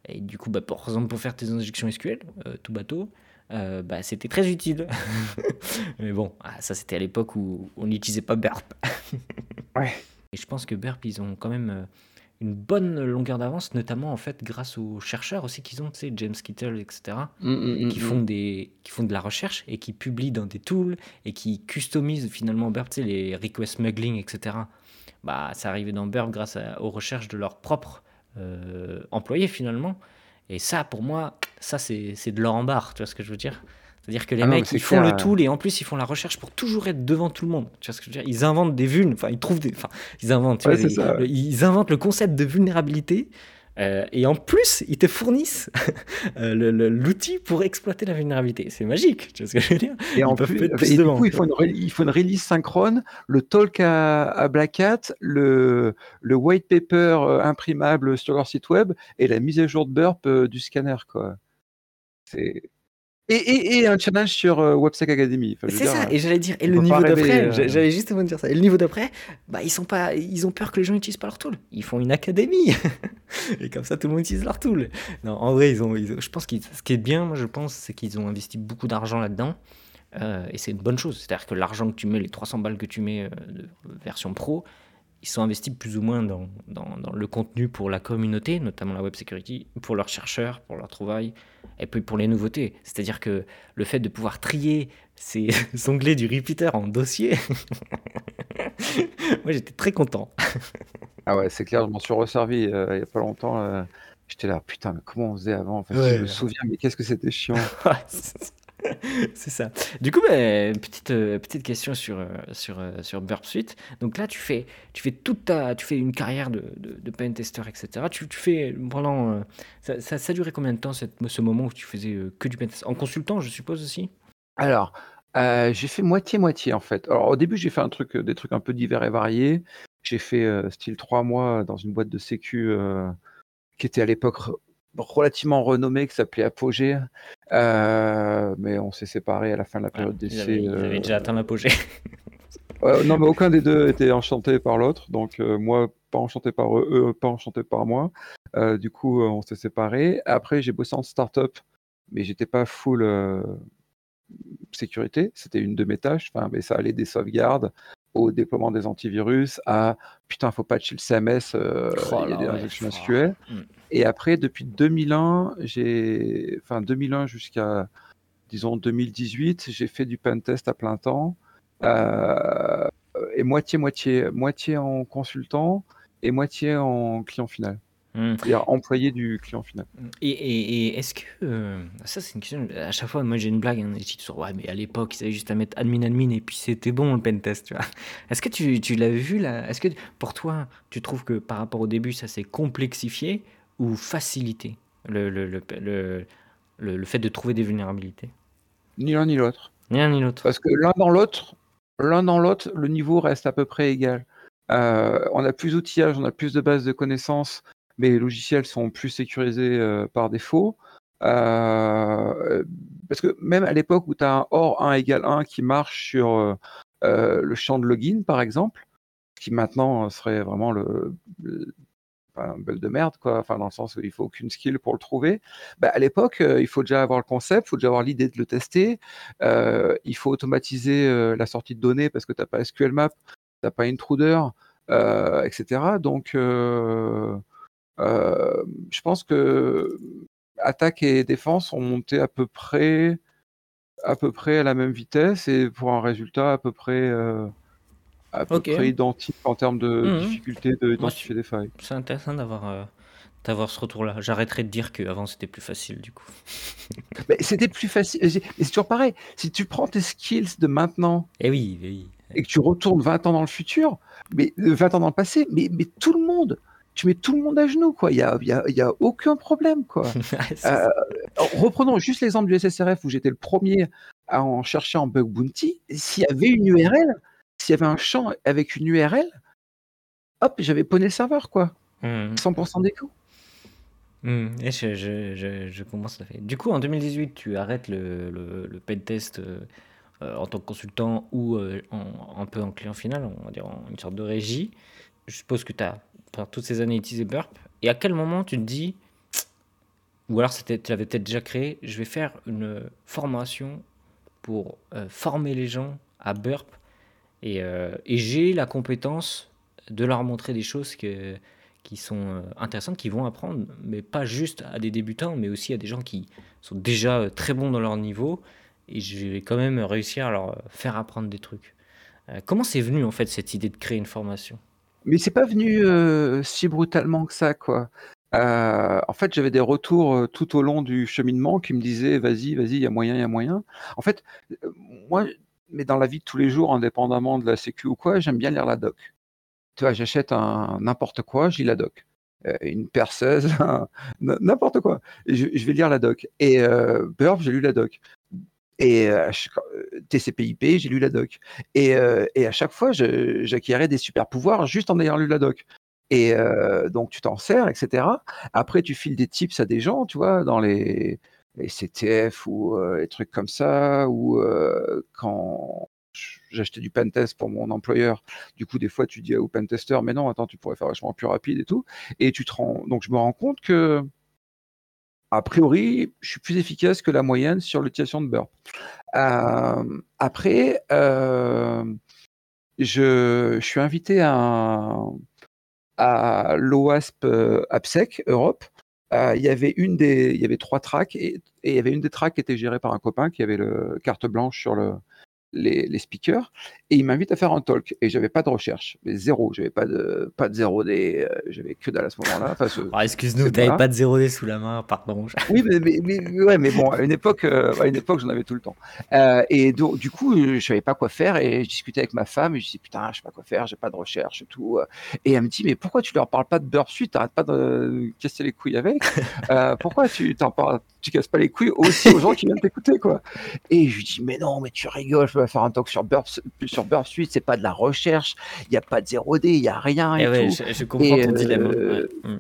Et du coup, bah, par exemple, pour faire tes injections SQL, euh, tout bateau, bah, c'était très utile. Mais bon, ah, ça c'était à l'époque où on n'utilisait pas Burp. Ouais. Et je pense que Burp, ils ont quand même euh, une bonne longueur d'avance, notamment en fait grâce aux chercheurs aussi qu'ils ont, tu sais, James Kittle, etc., Mm, mm, mm, qui font, des, qui font de la recherche et qui publient dans des tools et qui customisent finalement Burp, tu sais, les request smuggling, etc. Bah, ça arrivait dans Burp grâce à- aux recherches de leurs propres euh, employés finalement. Et ça, pour moi, ça c'est c'est de l'or en barre, tu vois ce que je veux dire? C'est-à-dire que les Ah non, mecs, c'est ils font clair, le tool et en plus ils font la recherche pour toujours être devant tout le monde. Tu vois ce que je veux dire? Ils inventent des vulnes, enfin ils trouvent des, enfin ils inventent, Ouais, vois, le- ils inventent le concept de vulnérabilité. euh, et en plus, ils te fournissent euh, l'outil pour exploiter la vulnérabilité. C'est magique, tu vois ce que je veux dire? Et en plus, plus du devant, coup, il faut, une, il faut une release synchrone, le talk à, à Black Hat, le, le white paper euh, imprimable sur leur site web et la mise à jour de Burp euh, du scanner, quoi. C'est et, et, et un challenge sur euh, WebSec Academy. Enfin, C'est dire, ça, et j'allais dire, et on le niveau d'après, euh, j'a- j'allais justement dire ça, et le niveau d'après, bah ils sont pas, ils ont peur que les gens n'utilisent pas leur tool. Ils font une académie, et comme ça tout le monde utilise leur tool. Non, en vrai, ils ont, ils ont- je pense que ce qui est bien, moi je pense, c'est qu'ils ont investi beaucoup d'argent là-dedans, euh, et c'est une bonne chose. C'est-à-dire que l'argent que tu mets, les 300 balles que tu mets euh, de version pro, ils sont investis plus ou moins dans, dans, dans le contenu pour la communauté, notamment la web security, pour leurs chercheurs, pour leurs trouvailles, et puis pour les nouveautés. C'est-à-dire que le fait de pouvoir trier ces onglets du repeater en dossier, moi j'étais très content. Ah ouais, c'est clair, je m'en suis resservi euh, il y a pas longtemps. euh, J'étais là, putain, mais comment on faisait avant? Enfin, si Ouais. je me souviens, mais qu'est-ce que c'était chiant. C'est ça. Du coup, ben, petite, question sur, euh, euh, sur Burp Suite. Donc là, tu fais, toute ta, tu fais une carrière de, de, de etc. Tu, fais pendant, ça, ça, ça a duré combien de temps ce moment où tu faisais que du pentest En consultant, je suppose aussi? Alors, j'ai fait moitié-moitié en fait. Alors, au début, j'ai fait un truc, des trucs un peu divers et variés. J'ai fait style trois mois dans une boîte de sécu qui était à l'époque relativement renommée, qui s'appelait Apogée. Euh, mais on s'est séparés à la fin de la période d'essai. ils avaient euh, déjà atteint l'apogée. Non, mais aucun des deux était enchanté par l'autre. Donc, euh, moi, pas enchanté par eux, eux, pas enchanté par moi. Euh, du coup, on s'est séparés. Après, j'ai bossé en start-up, mais j'étais pas full sécurité. C'était une de mes tâches. Enfin, mais ça allait des sauvegardes au déploiement des antivirus à putain, faut patcher le CMS, Oh il y a des injections. SQL. Et après, depuis 2001, j'ai, enfin 2001 jusqu'à disons 2018, j'ai fait du pentest à plein temps. Euh, et moitié-moitié, moitié en consultant et moitié en client final, Hmm. c'est-à-dire employé du client final. Et, et- et est-ce que. euh, ça, c'est une question. À chaque fois, moi, j'ai une blague. Hein, et je dis ouais, mais à l'époque, ils avaient juste à mettre admin, admin, et puis c'était bon le pentest. Est-ce que tu, tu l'as vu là? Est-ce que pour toi, tu trouves que par rapport au début, ça s'est complexifié? Ou facilité le, le, le, le, fait de trouver des vulnérabilités Ni l'un ni l'autre. Ni l'un ni l'autre. Parce que l'un dans l'autre, l'un dans l'autre, le niveau reste à peu près égal. Euh, on a plus d'outillage, on a plus de bases de connaissances, mais les logiciels sont plus sécurisés euh, par défaut. Euh, parce que même à l'époque où tu as un OR 1 égale 1 qui marche sur le champ de login, par exemple, qui maintenant serait vraiment le, un bug de merde, quoi. Enfin, dans le sens où il faut aucune skill pour le trouver. Bah, à l'époque, euh, il faut déjà avoir le concept, il faut déjà avoir l'idée de le tester. Euh, il faut automatiser euh, la sortie de données parce que tu n'as pas SQL Map, tu n'as pas Intruder, etc. Donc, je pense que attaque et défense ont monté à peu près à peu près à la même vitesse et pour un résultat à peu près à peu près identique en termes de Mhm. difficulté d'identifier des failles. C'est intéressant d'avoir euh, d'avoir ce retour-là. J'arrêterai de dire qu'avant, c'était plus facile, du coup. Mais c'était plus facile. Et c'est toujours pareil. Si tu prends tes skills de maintenant Eh oui, eh oui. et que tu retournes 20 ans dans le futur, mais euh, 20 ans dans le passé, mais, mais tout le monde, tu mets tout le monde à genoux, quoi. Il y a, y a, il y a aucun problème, quoi. Euh, reprenons juste l'exemple du SSRF où j'étais le premier à en chercher en bug bounty. S'il y avait une URL, s'il y avait un champ avec une URL, hop, j'avais poney le serveur, quoi. Hmm. 100% des. Hmm, et je, je, je, je comprends à fait. Du coup, en 2018, tu arrêtes le, le, le pentest euh, en tant que consultant ou un peu en client final, on va dire en une sorte de régie. Je suppose que tu as, pendant toutes ces années, utilisé Burp. Et à quel moment tu te dis, ou alors tu l'avais peut-être déjà créé, je vais faire une formation pour former les gens à Burp et, et j'ai la compétence de leur montrer des choses qui sont euh, intéressantes, qui vont apprendre, mais pas juste à des débutants, mais aussi à des gens qui sont déjà euh, très bons dans leur niveau, et je vais quand même réussir à leur faire apprendre des trucs. Euh, comment c'est venu en fait cette idée de créer une formation? Mais c'est pas venu si brutalement que ça, quoi. en fait, j'avais des retours tout au long du cheminement qui me disaient vas-y, vas-y, il y a moyen, il y a moyen. En fait, moi, mais dans la vie de tous les jours, indépendamment de la sécu ou quoi, j'aime bien lire la doc tu vois, j'achète un n'importe quoi, lis la doc. Euh, une perceuse, n'importe quoi. Je, vais lire la doc. Et euh, Burp, j'ai lu la doc. Et euh, TCP/IP, j'ai lu la doc. Et, et à chaque fois, j'acquérais des super pouvoirs juste en ayant lu la doc. Et donc, tu t'en sers, etc. Après, tu files des tips à des gens, tu vois, dans les, les CTF ou les trucs comme ça, ou quand j'achetais du pentest pour mon employeur. Du coup, des fois, tu dis au pentester, mais non, attends, tu pourrais faire vachement plus rapide et tout. Et tu te rends, donc je me rends compte que, a priori, je suis plus efficace que la moyenne sur l'utilisation de Burp. Après, je, suis invité à, à l'OASP AppSec Europe. Il y avait une des, il y avait trois tracks et, et, il y avait une des tracks qui était gérée par un copain qui avait le carte blanche sur le, les, speakers et il m'invite à faire un talk et j'avais pas de recherche, mais zéro, j'avais pas de pas de 0D, euh, j'avais que dalle à ce moment-là. Enfin, ah, excuse-nous, t'avais pas de 0D sous la main, pardon. Oui, mais, mais, ouais, mais bon, à une époque, euh, à une époque, j'en avais tout le temps. Euh, et donc, du coup, je savais pas quoi faire et je discutais avec ma femme et je dis putain, je sais pas quoi faire, j'ai pas de recherche et tout. Et elle me dit mais pourquoi tu leur parles pas de Burp Suite, t'arrêtes pas de casser les couilles avec Pourquoi tu t'en parles, tu casses pas les couilles aussi aux gens qui viennent t'écouter quoi Et je lui dis mais non, mais tu rigoles, je peux faire un talk sur Burp sur Burp Suite, c'est pas de la recherche, il n'y a pas de 0D, il n'y a rien. Et, eh Je, comprends ton dilemme. Euh, mm.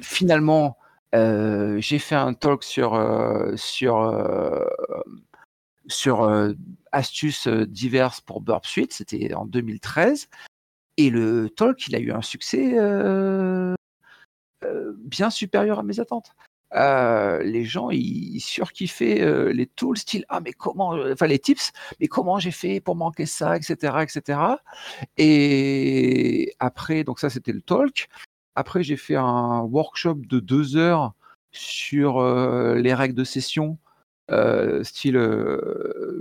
Finalement, euh, j'ai fait un talk sur, euh, sur, sur astuces diverses pour Burp Suite, c'était en 2013. Et le talk, il a eu un succès bien supérieur à mes attentes. Euh, les gens ils, surkiffaient euh, les tools style ah mais comment euh, enfin les tips mais comment j'ai fait pour manquer ça etc etc et après donc ça c'était le talk. Après j'ai fait un workshop de deux heures sur les règles de session style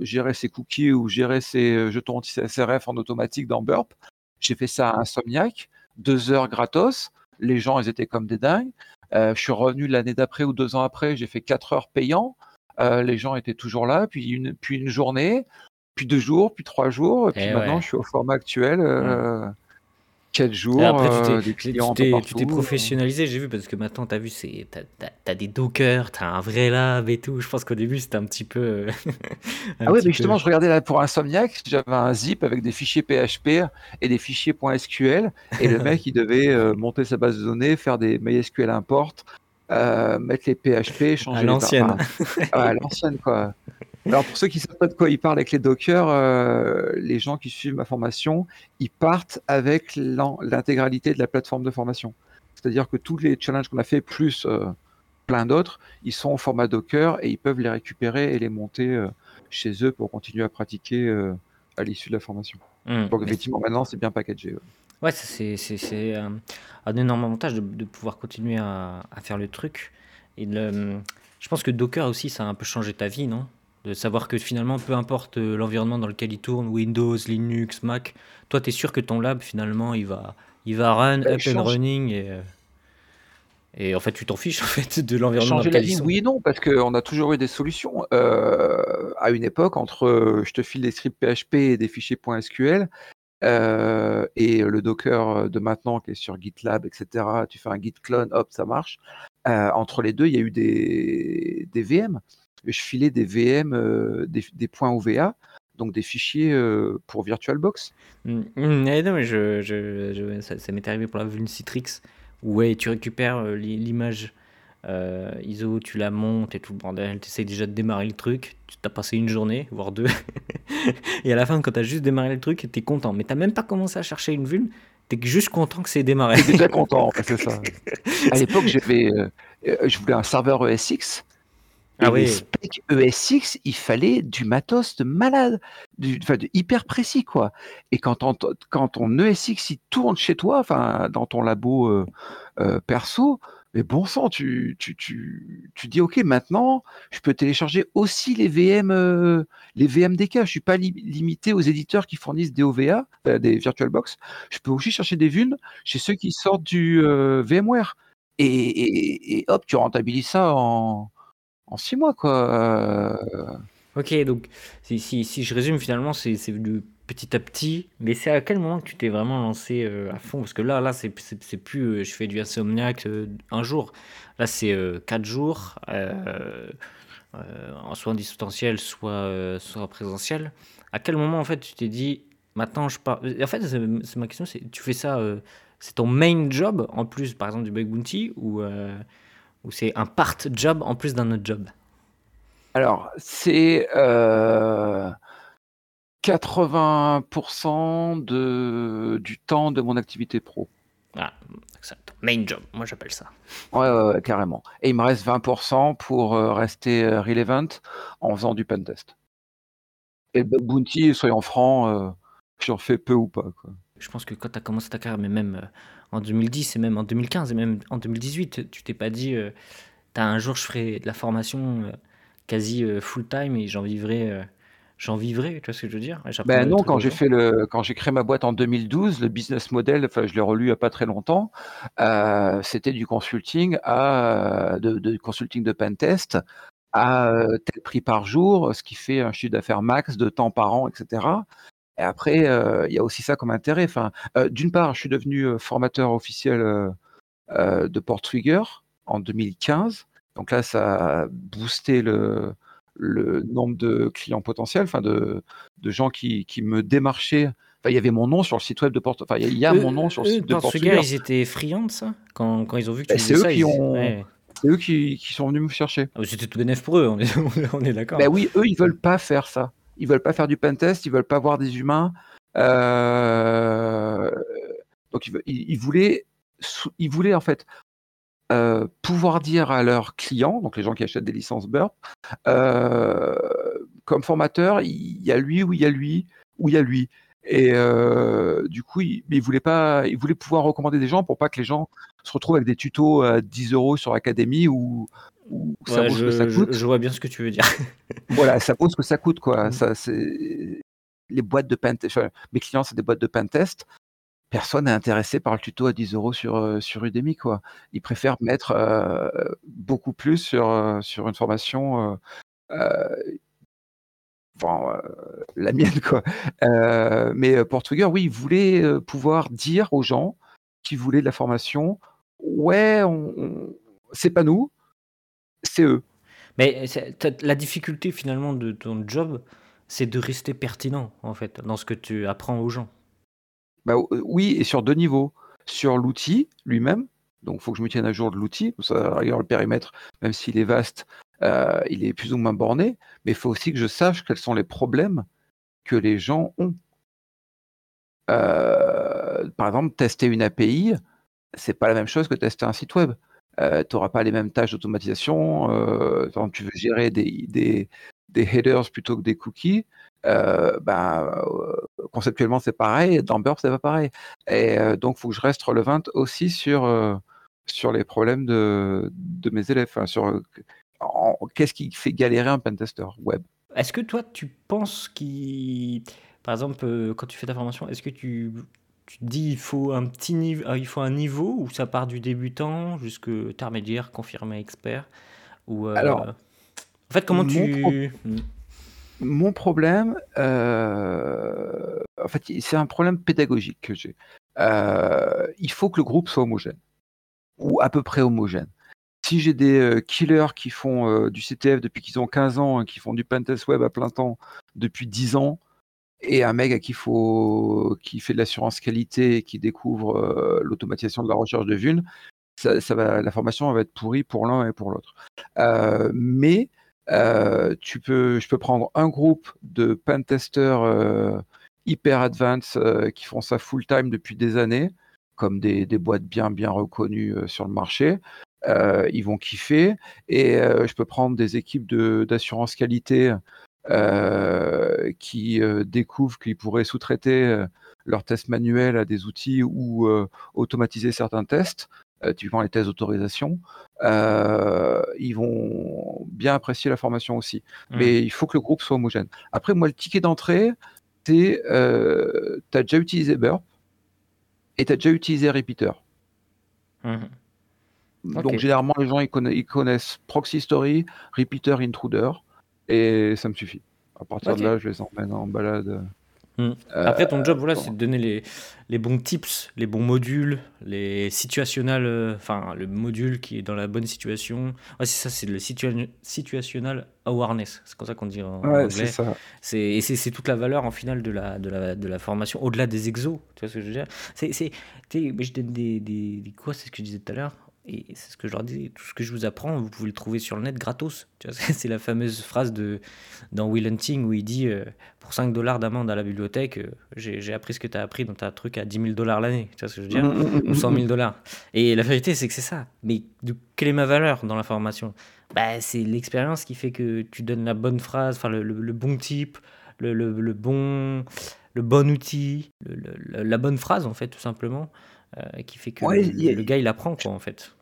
gérer ses cookies ou gérer ses jetons anti-CSRF en automatique dans Burp. J'ai fait ça à Insomniac deux heures gratos. Les gens ils étaient comme des dingues je suis revenu l'année d'après ou deux ans après, j'ai fait quatre heures payant. Euh, les gens étaient toujours là, puis une, puis une journée, puis deux jours, puis trois jours, et puis eh maintenant je suis au format actuel. Euh, 4 jours, après, tu t'es, euh, tu professionnalisé, j'ai vu, parce que maintenant, tu as vu, c'est, t'as, as, des dockers, tu as un vrai lab et tout. Je pense qu'au début, c'était un petit peu. Euh, ah oui, mais justement, je regardais là pour Insomniac, j'avais un zip avec des fichiers PHP et des fichiers .SQL, et le mec, il devait euh, monter sa base de données, faire des MySQL import, mettre les PHP, changer à l'ancienne. à l'ancienne, quoi. Alors pour ceux qui ne savent pas de quoi ils parlent avec les Docker, euh, les gens qui suivent ma formation, ils partent avec l'intégralité de la plateforme de formation. C'est-à-dire que tous les challenges qu'on a fait, plus euh, plein d'autres, ils sont au format Docker et ils peuvent les récupérer et les monter euh, chez eux pour continuer à pratiquer à l'issue de la formation. Mmh. Donc effectivement, maintenant, c'est bien packagé. Ouais, c'est un énorme avantage de, pouvoir continuer à, faire le truc. Et je pense que Docker aussi, ça a un peu changé ta vie, non? De savoir que finalement, peu importe euh, l'environnement dans lequel il tourne, Windows, Linux, Mac, toi, tu es sûr que ton lab, finalement, il va, il va run, up and running et, euh, et en fait, tu t'en fiches en fait de l'environnement. Changer la vie, oui et non, parce qu'on a toujours eu des solutions. Euh, à une époque, entre je te file des scripts PHP et des fichiers .SQL, et le Docker de maintenant qui est sur GitLab, etc. Tu fais un git clone, hop, ça marche. entre les deux, il y a eu des, des VM je filais des VM, euh, des, points OVA, donc des fichiers euh, pour VirtualBox. Mmh, mmh, eh non, mais je, ça, m'est arrivé pour la Vuln Citrix, où ouais, tu récupères euh, l'image euh, ISO, tu la montes et tout le bordel, tu essaies déjà de démarrer le truc, tu t'as passé une journée, voire deux, et à la fin, quand tu as juste démarré le truc, tu es content, mais tu même pas commencé à chercher une vulne, tu es juste content que c'est démarré. T'es déjà content, c'est ça. À l'époque, j'avais, je voulais un serveur ESX. Et ah oui. les specs ESX, il fallait du matos de malade, du, enfin, de hyper précis quoi. Et quand, on, quand ton ESX il tourne chez toi, enfin dans ton labo perso, mais bon sang, tu, tu, tu, tu dis, OK, maintenant, je peux télécharger aussi les VM, euh, les VMDK. Je suis pas limité aux éditeurs qui fournissent des OVA, euh, des VirtualBox. Je peux aussi chercher des vunes chez ceux qui sortent du euh, VMware. Et, et, hop, tu rentabilises ça en, en six mois, quoi. Ok, donc si, si, je résume, finalement, c'est venu petit à petit. Mais c'est à quel moment que tu t'es vraiment lancé euh, à fond? Parce que là, là c'est plus euh, je fais du insomniac euh, un jour. Là, c'est quatre jours, soit en distanciel, soit, soit présentiel. À quel moment, en fait, tu t'es dit, maintenant, je pars? En fait, c'est ma question, c'est tu fais ça, c'est ton main job, en plus, par exemple, du Bug Bounty, ou, ou c'est un part job en plus d'un autre job Alors, c'est. 80% de, du temps de mon activité pro. Ah, c'est main job, moi j'appelle ça. Ouais, ouais, carrément. Et il me reste 20% pour euh, rester euh, relevant en faisant du pentest. Et le bounty, soyons francs, euh, j'en fais peu ou pas. Quoi. Je pense que quand tu as commencé ta carrière, mais même en 2010 et même en 2015 et même en 2018, tu t'es pas dit, as un jour je ferai de la formation quasi full time et j'en vivrai j'en vivrai, tu vois ce que je veux dire? Ben non, quand j'ai fait le, quand j'ai créé ma boîte en 2012, le business model, enfin je l'ai relu il n'y a pas très longtemps, euh, c'était du consulting à de, de consulting de pentest à euh, tel prix par jour, ce qui fait un chiffre d'affaires max de temps par an, etc. Et après, il y a aussi ça comme intérêt. Enfin, d'une part, je suis devenu formateur officiel de Portrigger en 2015. Donc là, ça a boosté le, le nombre de clients potentiels, enfin de, de gens qui, qui me démarchaient. Enfin, il y avait mon nom sur le site web de Portugal. Enfin, il y a mon nom sur le site de Portugal. ils étaient friands de ça? Quand, quand, ils ont vu que tu ben, C'est eux, qui ont... C'est eux qui, qui, sont venus me chercher. Ah, c'était tout bénef pour eux, on est, on est d'accord. Ben oui, eux, ils veulent pas faire ça. Ils veulent pas faire du pentest, ils veulent pas voir des humains. Euh... Donc, ils, ils, voulaient, ils voulaient en fait euh, pouvoir dire à leurs clients, donc les gens qui achètent des licences Burp, euh, comme formateur, il y a lui ou il y a lui ou il y a lui. Et du coup, il, mais il voulait pas, pouvoir recommander des gens pour pas que les gens se retrouvent avec des tutos à 10 euros sur Academy ou, ça vaut ce que ça coûte. Je, vois bien ce que tu veux dire. voilà, ça vaut ce que ça coûte, quoi. Mmh. Ça, c'est les boîtes de pentest. mes clients, c'est des boîtes de pentest personne n'est intéressé par le tuto à 10 euros sur, euh, sur Udemy. Quoi. Ils préfèrent mettre euh, beaucoup plus sur, euh, sur une formation, enfin, la mienne. Quoi. mais Portugal, oui, ils voulaient pouvoir dire aux gens qui voulaient de la formation, ouais, c'est pas nous, c'est eux. Mais la difficulté finalement de ton job, c'est de rester pertinent en fait dans ce que tu apprends aux gens. Bah, euh, oui, et sur deux niveaux. Sur l'outil lui-même, donc il faut que je me tienne à jour de l'outil. Ça, le périmètre, même s'il est vaste, euh, il est plus ou moins borné, mais il faut aussi que je sache quels sont les problèmes que les gens ont. Euh, par exemple, tester une API, c'est pas la même chose que tester un site web. Tu n'auras pas les mêmes tâches d'automatisation. tu veux gérer des, des, headers plutôt que des cookies. ben, conceptuellement c'est pareil, dans Burp c'est pas pareil. Et euh, donc il faut que je reste relevant aussi sur, euh, sur les problèmes de, de mes élèves, sur qu'est-ce qui fait galérer un pentester web? Est-ce que toi tu penses qu'il, par exemple, euh, quand tu fais ta formation, est-ce que tu, tu te dis il faut un petit niveau, il faut un niveau où ça part du débutant jusqu'à intermédiaire, confirmé, expert ou Alors, en fait comment tu hmm. Mon problème, euh, en fait, c'est un problème pédagogique que j'ai. Euh, il faut que le groupe soit homogène, ou à peu près homogène. Si j'ai des euh, killers qui font du CTF depuis qu'ils ont 15 ans, et qui font du pentest web à plein temps depuis 10 ans, et un mec à qui, qui fait de l'assurance qualité et qui découvre l'automatisation de la recherche de va, la formation va être pourrie pour l'un et pour l'autre. mais tu peux, je peux prendre un groupe de pentesters hyper advanced qui font ça full time depuis des années, comme des, boîtes bien reconnues sur le marché. Euh, ils vont kiffer. Et euh, je peux prendre des équipes d'assurance qualité euh, qui découvrent qu'ils pourraient sous-traiter leurs tests manuels à des outils ou automatiser certains tests, typiquement les tests d'autorisation. ils vont bien apprécier la formation aussi. Mmh. Mais il faut que le groupe soit homogène. Après, moi, le ticket d'entrée, c'est tu as déjà utilisé Burp et tu as déjà utilisé Repeater. Mmh. Donc généralement les gens ils connaissent, Proxy Story, Repeater Intruder et ça me suffit. À partir de là, je les emmène en balade. Hmm. Euh, Après, ton job, voilà, c'est de donner les, les, bons tips, les bons modules, les situationnels, euh, enfin, le module qui est dans la bonne situation. Ouais, c'est ça, c'est le situational awareness. C'est comme ça qu'on dit en ouais, anglais. C'est Et c'est toute la valeur, en final, de la, de la, de la formation, au-delà des exos. Tu vois ce que je veux dire? C'est, Je donne des, des, des quoi? C'est ce que je disais tout à l'heure et c'est ce que je leur dis, tout ce que je vous apprends, vous pouvez le trouver sur le net gratos. C'est la fameuse phrase de, dans Will Hunting où il dit euh, Pour 5 dollars d'amende à la bibliothèque, euh, j'ai appris ce que tu as appris dans ta truc à 10 000 dollars l'année. Tu vois ce que je veux dire? Mm, mm, mm, Ou 100 000 dollars. Et la vérité, c'est que c'est ça. Mais quelle est ma valeur dans la formation bah, C'est l'expérience qui fait que tu donnes la bonne phrase, enfin le, le, bon type, le, le, bon, le bon outil, la bonne phrase, en fait, tout simplement. Euh, qui fait que le, gars il apprend quoi en fait.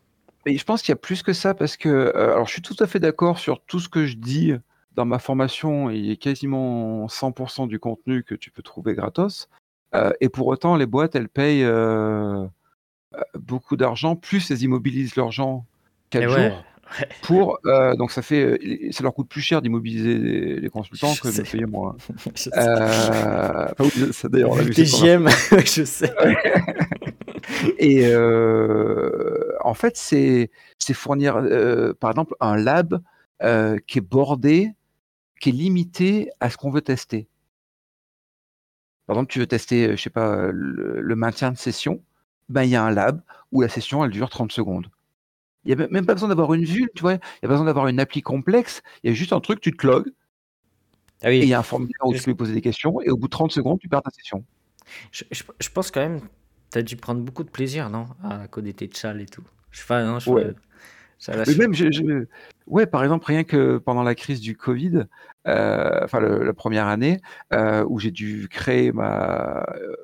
Mais je pense qu'il y a plus que ça parce que euh, alors je suis tout à fait d'accord sur tout ce que je dis dans ma formation. Il y a quasiment 100% du contenu que tu peux trouver gratos. Euh, et pour autant, les boîtes, elles payent beaucoup d'argent, plus elles immobilisent leurs gens 4 jours. Pour, donc ça fait, ça leur coûte plus cher d'immobiliser les, consultants que de payer moi. euh, ça d'ailleurs, je sais. Et en fait, c'est fournir, par exemple, un lab qui est bordé, qui est limité à ce qu'on veut tester. Par exemple, tu veux tester, je sais pas, le, maintien de session, ben il y a un lab où la session elle dure 30 secondes. Il n'y a même pas besoin d'avoir une vue, tu vois, il n'y a pas besoin d'avoir une appli complexe, il y a juste un truc, tu te logs, ah et il y a un formulaire où tu peux poser des questions, et au bout de 30 secondes, tu perds ta session. Je, je pense quand même T'as dû prendre beaucoup de plaisir, non À coder tes chals et tout. Je sais pas, non, je ouais. même, je, ouais, par exemple, rien que pendant la crise du Covid, euh, enfin la première année, euh, où j'ai dû créer ma, euh,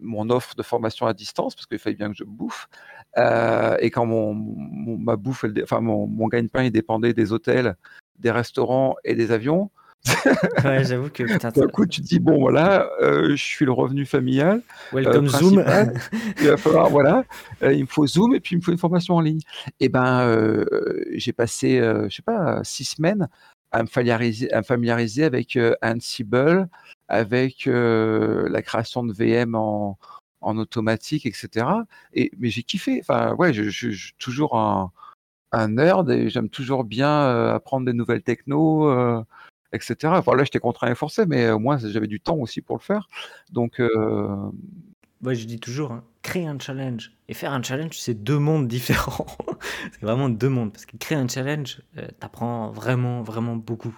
mon offre de formation à distance parce qu'il fallait bien que je bouffe. et quand mon, ma bouffe, enfin mon, mon gagne-pain, dépendait des hôtels, des restaurants et des avions. ouais, j'avoue que. D'un coup, tu te dis bon, voilà, euh, je suis le revenu familial. Welcome euh, Zoom. il va falloir, voilà, euh, il me faut Zoom et puis il me faut une formation en ligne. Et ben, j'ai passé, je sais pas, six semaines à me familiariser, à me familiariser avec Ansible, avec la création de VM en, en automatique, etc. Et, mais j'ai kiffé. Enfin, ouais, je, suis toujours un, un nerd et j'aime toujours bien apprendre des nouvelles techno etc. Là, j'étais contraint et forcé, mais au moins, j'avais du temps aussi pour le faire. Donc. Euh... Je dis toujours, hein, créer un challenge et faire un challenge, c'est deux mondes différents. c'est vraiment deux mondes. Parce que créer un challenge, euh, t'apprends vraiment, vraiment beaucoup.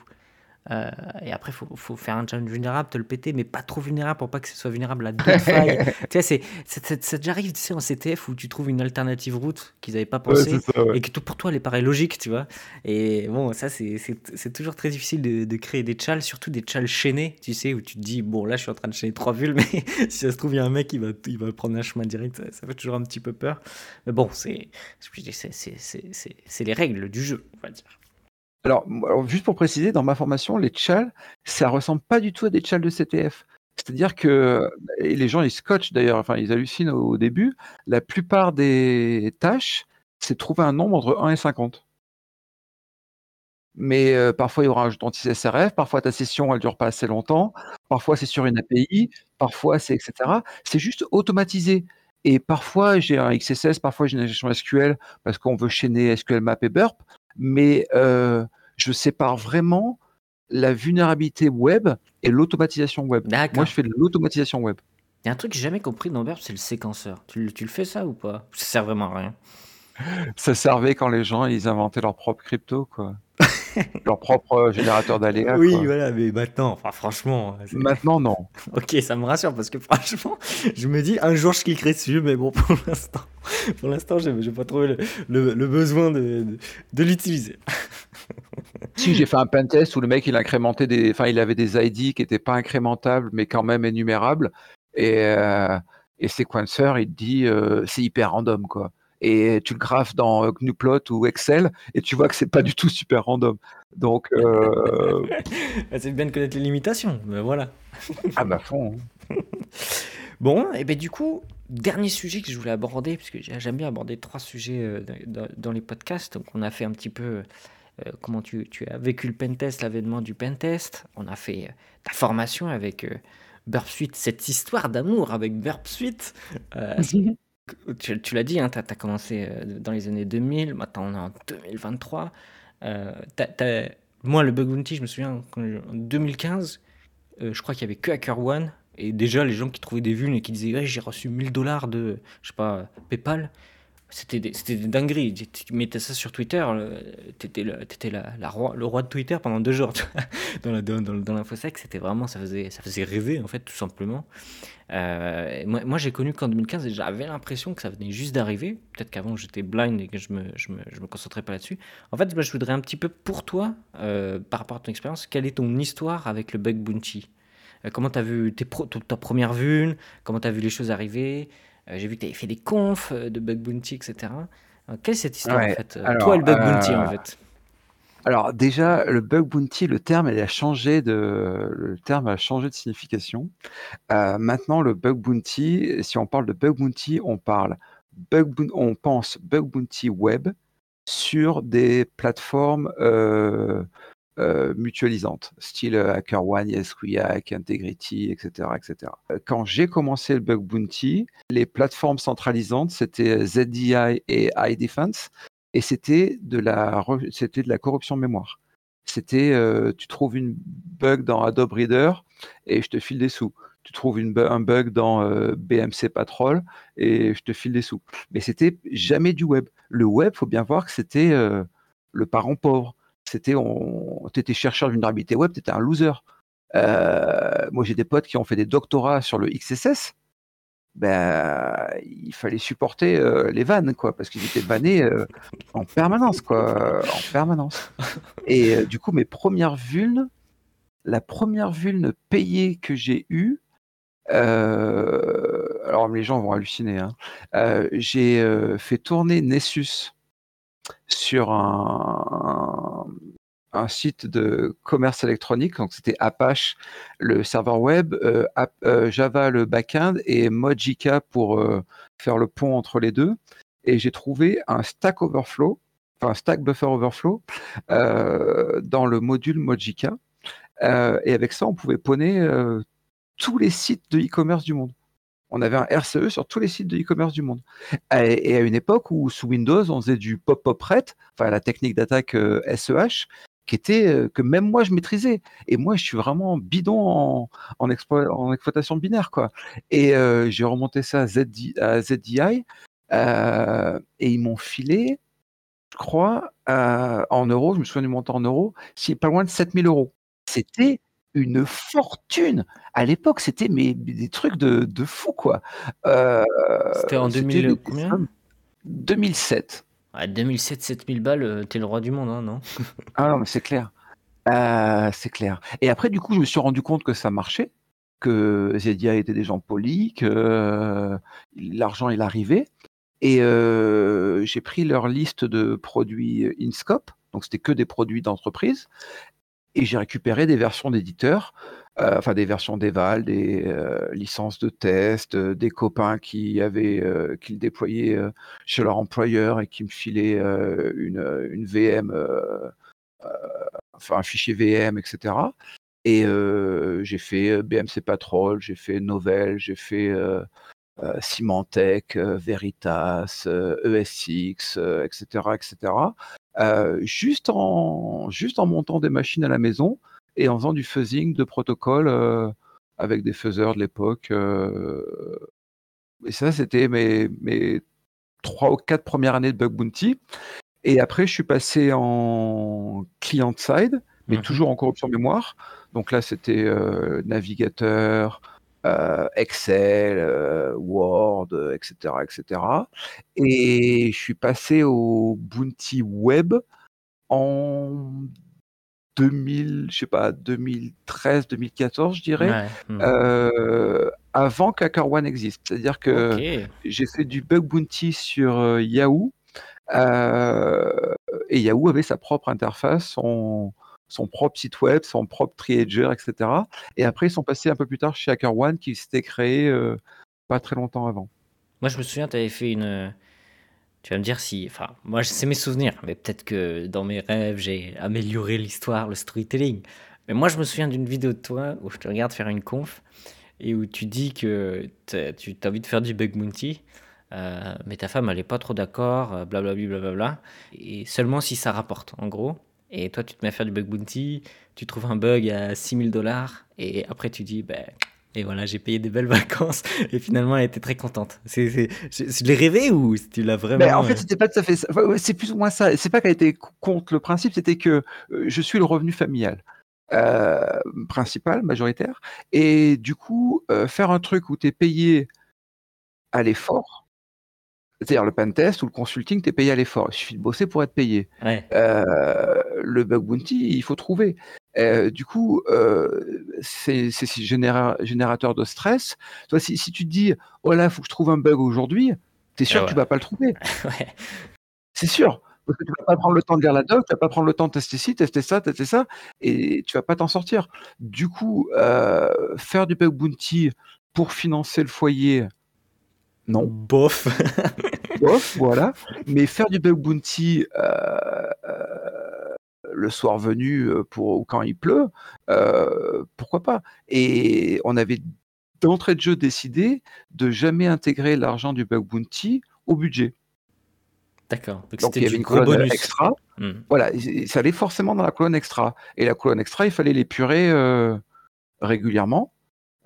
Euh, et après, il faut, faut, faire un challenge vulnérable, te le péter, mais pas trop vulnérable pour pas que ce soit vulnérable à d'autres failles. tu sais, c'est, ça déjà arrive tu sais, en CTF où tu trouves une alternative route qu'ils n'avaient pas pensé et que tout pour toi, elle paraît logique, tu vois. Et bon, ça, c'est, c'est, toujours très difficile de, de, créer des chals, surtout des chals chaînés, tu sais, où tu te dis, bon, là, je suis en train de chaîner trois vulnes, mais si ça se trouve, il y a un mec qui va, il va prendre un chemin direct, ça, ça fait toujours un petit peu peur. Mais bon, c'est, c'est les règles du jeu, on va dire. Alors, juste pour préciser, dans ma formation, les tchals, ça ressemble pas du tout à des tchals de CTF. C'est-à-dire que, les gens ils scotchent d'ailleurs, enfin ils hallucinent au, début, la plupart des tâches, c'est trouver un nombre entre 1 et 50. Mais euh, parfois il y aura un anti-SRF, parfois ta session elle dure pas assez longtemps, parfois c'est sur une API, parfois c'est etc. C'est juste automatisé. Et parfois j'ai un XSS, parfois j'ai une injection SQL parce qu'on veut chaîner SQL Map et Burp mais euh, je sépare vraiment la vulnérabilité web et l'automatisation web. Moi, je fais de l'automatisation web. Il y a un truc que j'ai jamais compris dans Burp, c'est le séquenceur. Tu, tu, le fais ça ou pas? Ça sert vraiment à rien. ça servait quand les gens ils inventaient leur propre crypto, quoi. leur propre générateur d'aléas. Oui, voilà, mais maintenant, enfin, franchement. Maintenant, non. ok, ça me rassure parce que franchement, je me dis un jour je cliquerai dessus, mais bon, pour l'instant, pour l'instant, je n'ai pas trouvé le, le, besoin de, de, l'utiliser. si j'ai fait un pentest où le mec il incrémentait des, enfin, il avait des ID qui n'étaient pas incrémentables, mais quand même énumérables, et, euh, et Sequencer, il dit euh, c'est hyper random, quoi et tu le graphes dans Gnuplot ou Excel et tu vois que c'est pas du tout super random. Donc euh... c'est bien de connaître les limitations, mais voilà. ah bah fond. Hein. bon, et ben du coup, dernier sujet que je voulais aborder, puisque j'aime bien aborder trois sujets euh, dans, les podcasts. Donc on a fait un petit peu euh, comment tu, tu, as vécu le pentest, l'avènement du pentest. On a fait euh, ta formation avec Burp Suite, cette histoire d'amour avec Burp Suite. Tu, l'as dit, hein, tu as, commencé euh, dans les années 2000, maintenant on est en 2023. Euh, moi, le Bug Bounty, je me souviens, en 2015, euh, je crois qu'il y avait que HackerOne. Et déjà, les gens qui trouvaient des vues et qui disaient J'ai reçu 1000 dollars de, je sais pas, PayPal. C'était des, des, dingueries. Tu mettais ça sur Twitter, tu étais, le, étais la, la roi, le roi de Twitter pendant deux jours. dans, la, dans, dans l'infosec, c'était vraiment, ça faisait, ça faisait rêver, en fait, tout simplement. Euh, moi, moi j'ai connu qu'en 2015 et j'avais l'impression que ça venait juste d'arriver. Peut-être qu'avant j'étais blind et que je me, je me, je me concentrais pas là-dessus. En fait, moi, je voudrais un petit peu pour toi, euh, par rapport à ton expérience, quelle est ton histoire avec le bug bounty? Euh, Comment tu as vu tes ta première vue? Comment tu as vu les choses arriver? J'ai vu que tu avais fait des confs de bug bounty, etc. quelle est cette histoire en fait Toi, le bug bounty en fait? alors déjà, le bug bounty, le terme, il a changé de, le terme a changé de signification. Euh, maintenant, le bug bounty, si on parle de bug bounty, on parle bug, on pense bug bounty web sur des plateformes euh, euh, mutualisantes, style HackerOne, YesQuiac, Integrity, etc., etc. Quand j'ai commencé le bug bounty, les plateformes centralisantes, c'était ZDI et iDefense et c'était de la c'était de la corruption mémoire. C'était euh, tu trouves une bug dans Adobe Reader et je te file des sous. Tu trouves un bug dans euh, BMC Patrol et je te file des sous. Mais c'était jamais du web. Le web, faut bien voir que c'était euh, le parent pauvre. C'était on chercheur de vulnérabilité web, tu étais un loser. moi, j'ai des potes qui ont fait des doctorats sur le XSS ben, il fallait supporter euh, les vannes, quoi, parce qu'ils étaient vannés euh, en permanence, quoi. Et euh, du coup, mes premières vulnes, la première vulne payée que j'ai eue, alors les gens vont halluciner, hein, j'ai fait tourner Nessus sur un, site de commerce électronique. Donc, c'était Apache, le serveur web, euh, euh, Java, le backend, et Mojika pour euh, faire le pont entre les deux. Et j'ai trouvé un Stack Overflow, enfin Stack Buffer Overflow, dans le module Mojika. et avec ça, on pouvait poney tous les sites de e-commerce du monde. On avait un RCE sur tous les sites de e-commerce du monde. Et, à une époque où sous Windows, on faisait du pop-up ret, enfin la technique d'attaque SEH, qui était euh, que même moi je maîtrisais. Et moi, je suis vraiment bidon en, exploitation binaire, quoi. Et euh, j'ai remonté ça à, ZDI, à ZDI euh, et ils m'ont filé, je crois, en euros, je me souviens du montant en euros, c'est pas loin de 7000 euros. C'était une fortune. À l'époque, c'était mais, des trucs de, de fou, quoi. c'était en 2000, combien? 2007. À 2007, 7000 balles, euh, t'es le roi du monde, hein, non? Ah non, mais c'est clair. Euh, c'est clair. Et après, du coup, je me suis rendu compte que ça marchait, que Zedia était des gens polis, que euh, l'argent, il arrivait. Et j'ai pris leur liste de produits InScope, donc c'était que des produits d'entreprise, et j'ai récupéré des versions d'éditeurs euh, enfin des versions d'Eval, des euh, licences de test, euh, des copains qui avaient, qui le déployaient chez leur employeur et qui me filaient une, VM, enfin un fichier VM, etc. Et j'ai fait BMC Patrol, j'ai fait Novell, j'ai fait Symantec, Veritas, ESX, etc., etc. juste en juste en montant des machines à la maison et en faisant du fuzzing de protocole euh, avec des fuzzers de l'époque. Euh. et ça, c'était mes, mes trois ou quatre premières années de Bug Bounty. Et après, je suis passé en client-side, mais Mhm. toujours en corruption mémoire. Donc là, c'était euh, navigateur, euh, Excel, euh, Word, euh, etc., etc. Et je suis passé au Bounty Web en 2000, je sais pas, 2013, 2014, je dirais, Ouais. Hmm. euh, avant qu'HackerOne existe. C'est-à-dire que j'ai fait du bug bounty sur Yahoo et Yahoo avait sa propre interface, son, son propre site web, son propre triager, etc. Et après, ils sont passés un peu plus tard chez HackerOne qui s'était créé euh, pas très longtemps avant. Moi, je me souviens, tu avais fait une. Tu vas me dire si. Enfin, moi, c'est mes souvenirs, mais peut-être que dans mes rêves, j'ai amélioré l'histoire, le storytelling. Mais moi, je me souviens d'une vidéo de toi où je te regarde faire une conf et où tu dis que tu as envie de faire du bug bounty, euh, mais ta femme, elle est pas trop d'accord, euh, blablabla, blablabla, et seulement si ça rapporte, en gros. Et toi, tu te mets à faire du bug bounty, tu trouves un bug à 6000 dollars, et après, tu dis, ben. Et voilà, j'ai payé des belles vacances. Et finalement, elle était très contente. C'est, c'est, c'est- je l'ai rêvé ou tu l'as vraiment. Mais en fait, euh, c'était pas tout à fait ça. Enfin, ouais, c'est plus ou moins ça. C'est pas qu'elle était co- contre le principe, c'était que euh, je suis le revenu familial euh, principal, majoritaire. Et du coup, euh, faire un truc où tu es payé à l'effort, c'est-à-dire le pentest ou le consulting, tu es payé à l'effort. Il suffit de bosser pour être payé. ouais. Euh, le bug bounty, il faut trouver. Euh, du coup, euh, c'est c'est ce généra- générateur de stress. Toi, si, si tu te dis, oh là, il faut que je trouve un bug aujourd'hui, tu es sûr Ah que tu vas pas le trouver. ouais. C'est sûr. Parce que tu vas pas prendre le temps de lire la doc, tu vas pas prendre le temps de tester ci, tester ça, tester ça, et tu vas pas t'en sortir. Du coup, faire du bug bounty pour financer le foyer, non. Bof. Bof, voilà. Mais faire du bug bounty euh, euh, le soir venu euh, pour ou quand il pleut, euh, pourquoi pas? Et on avait d'entrée de jeu décidé de jamais intégrer l'argent du bug bounty au budget. D'accord. Donc, Donc il c'était y avait une colonne bonus. extra. Hmm. Voilà, ça allait forcément dans la colonne extra. Et la colonne extra, il fallait l'épurer euh, régulièrement.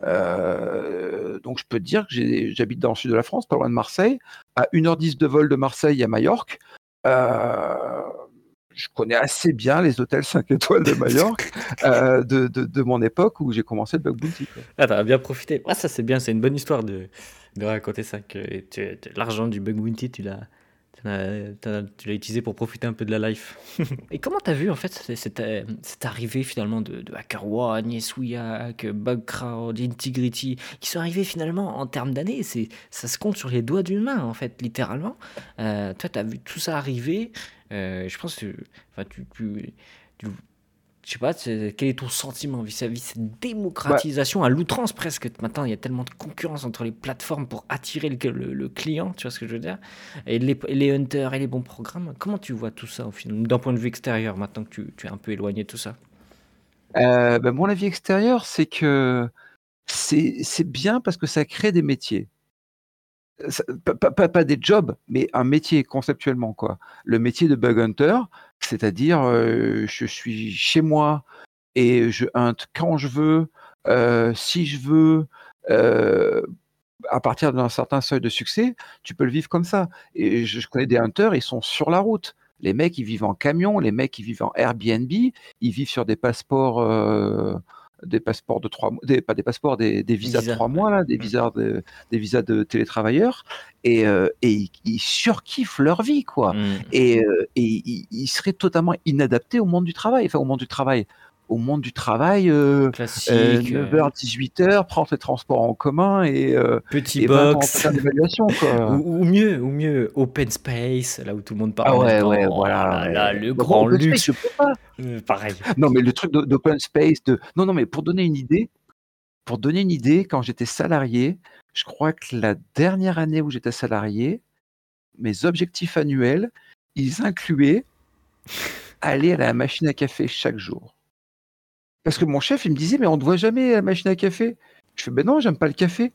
Euh, donc je peux te dire que j'habite dans le sud de la France, pas loin de Marseille. À 1h10 de vol de Marseille à Majorque. Euh, je connais assez bien les hôtels 5 étoiles de Majorque euh, de, de- de mon époque où j'ai commencé le bug bounty. quoi. Ah, t'as bien profité. Ah, ça, c'est bien. C'est une bonne histoire de, de raconter ça. Que l'argent du bug bounty, tu l'as. Tu l'as utilisé pour profiter un peu de la life. Et comment t'as vu en fait cette, euh, cette arrivée finalement de, de HackerOne, YesWeHack, Bugcrowd, Integrity, qui sont arrivés finalement en termes d'années, ça se compte sur les doigts d'une main en fait, littéralement. Euh, toi, t'as vu tout ça arriver. euh, je pense que tu- je sais pas, quel est ton sentiment vis-à-vis de cette démocratisation à l'outrance presque? Maintenant, il y a tellement de concurrence entre les plateformes pour attirer le, le- le client, tu vois ce que je veux dire? Et les, hunters et les bons programmes. Comment tu vois tout ça au final, d'un point de vue extérieur, maintenant que tu, tu es un peu éloigné de tout ça? Euh, ben, mon avis extérieur, c'est que c'est bien parce que ça crée des métiers. Pas, des jobs, mais un métier conceptuellement. quoi. Le métier de bug hunter, c'est-à-dire euh, je suis chez moi et je hunt quand je veux, euh, si je veux, euh, à partir d'un certain seuil de succès, tu peux le vivre comme ça. Et je, je connais des hunters, ils sont sur la route. Les mecs, ils vivent en camion, les mecs, ils vivent en Airbnb, ils vivent sur des passeports, des passeports de trois mois, des, pas des passeports, des, des visas de trois mois, là, des visas de, des visas de télétravailleurs, et, euh, et ils, ils surkiffent leur vie, quoi. Mm. Et, euh, et ils, ils seraient totalement inadaptés au monde du travail, enfin au monde du travail, au monde du travail, euh, euh, euh, 9h, 18h, prendre les transports en commun et, euh, petit et 20 ans box. quoi. Ou, ou mieux, ou mieux, open space, là où tout le monde parle. Ah ouais, ouais, Oh voilà. là là, le Bon, grand space, luxe. je peux pas. Euh, pareil. Non, mais le truc d'open space, de... non, non, mais pour donner une idée, pour donner une idée, quand j'étais salarié, je crois que la dernière année où j'étais salarié, mes objectifs annuels, ils incluaient aller à la machine à café chaque jour. Parce que mon chef, il me disait, mais on ne te voit jamais à la machine à café. Je fais, ben non, j'aime pas le café.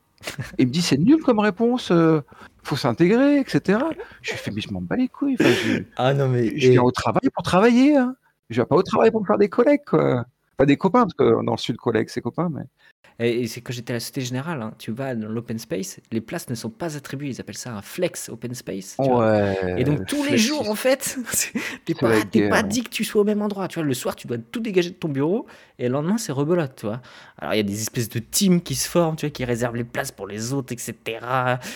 Il me dit, c'est nul comme réponse, euh, faut s'intégrer, etc. Je lui fais, mais je m'en bats les couilles. Enfin, je, Ah non, mais. je viens au travail pour travailler. Hein. Je viens pas au travail pour me faire des collègues, quoi. Pas des copains, parce que dans le sud, collègues, c'est copains, mais. Et, c'est quand j'étais à la Société Générale, hein, tu vas dans l'open space, les places ne sont pas attribuées, ils appellent ça un flex open space. et donc tous les jours, en fait, t'es pas, pas dit que tu sois au même endroit. Tu vois, le soir, tu dois tout dégager de ton bureau, et le lendemain, c'est rebelote, tu vois. Alors il y a des espèces de teams qui se forment, tu vois, qui réservent les places pour les autres, etc.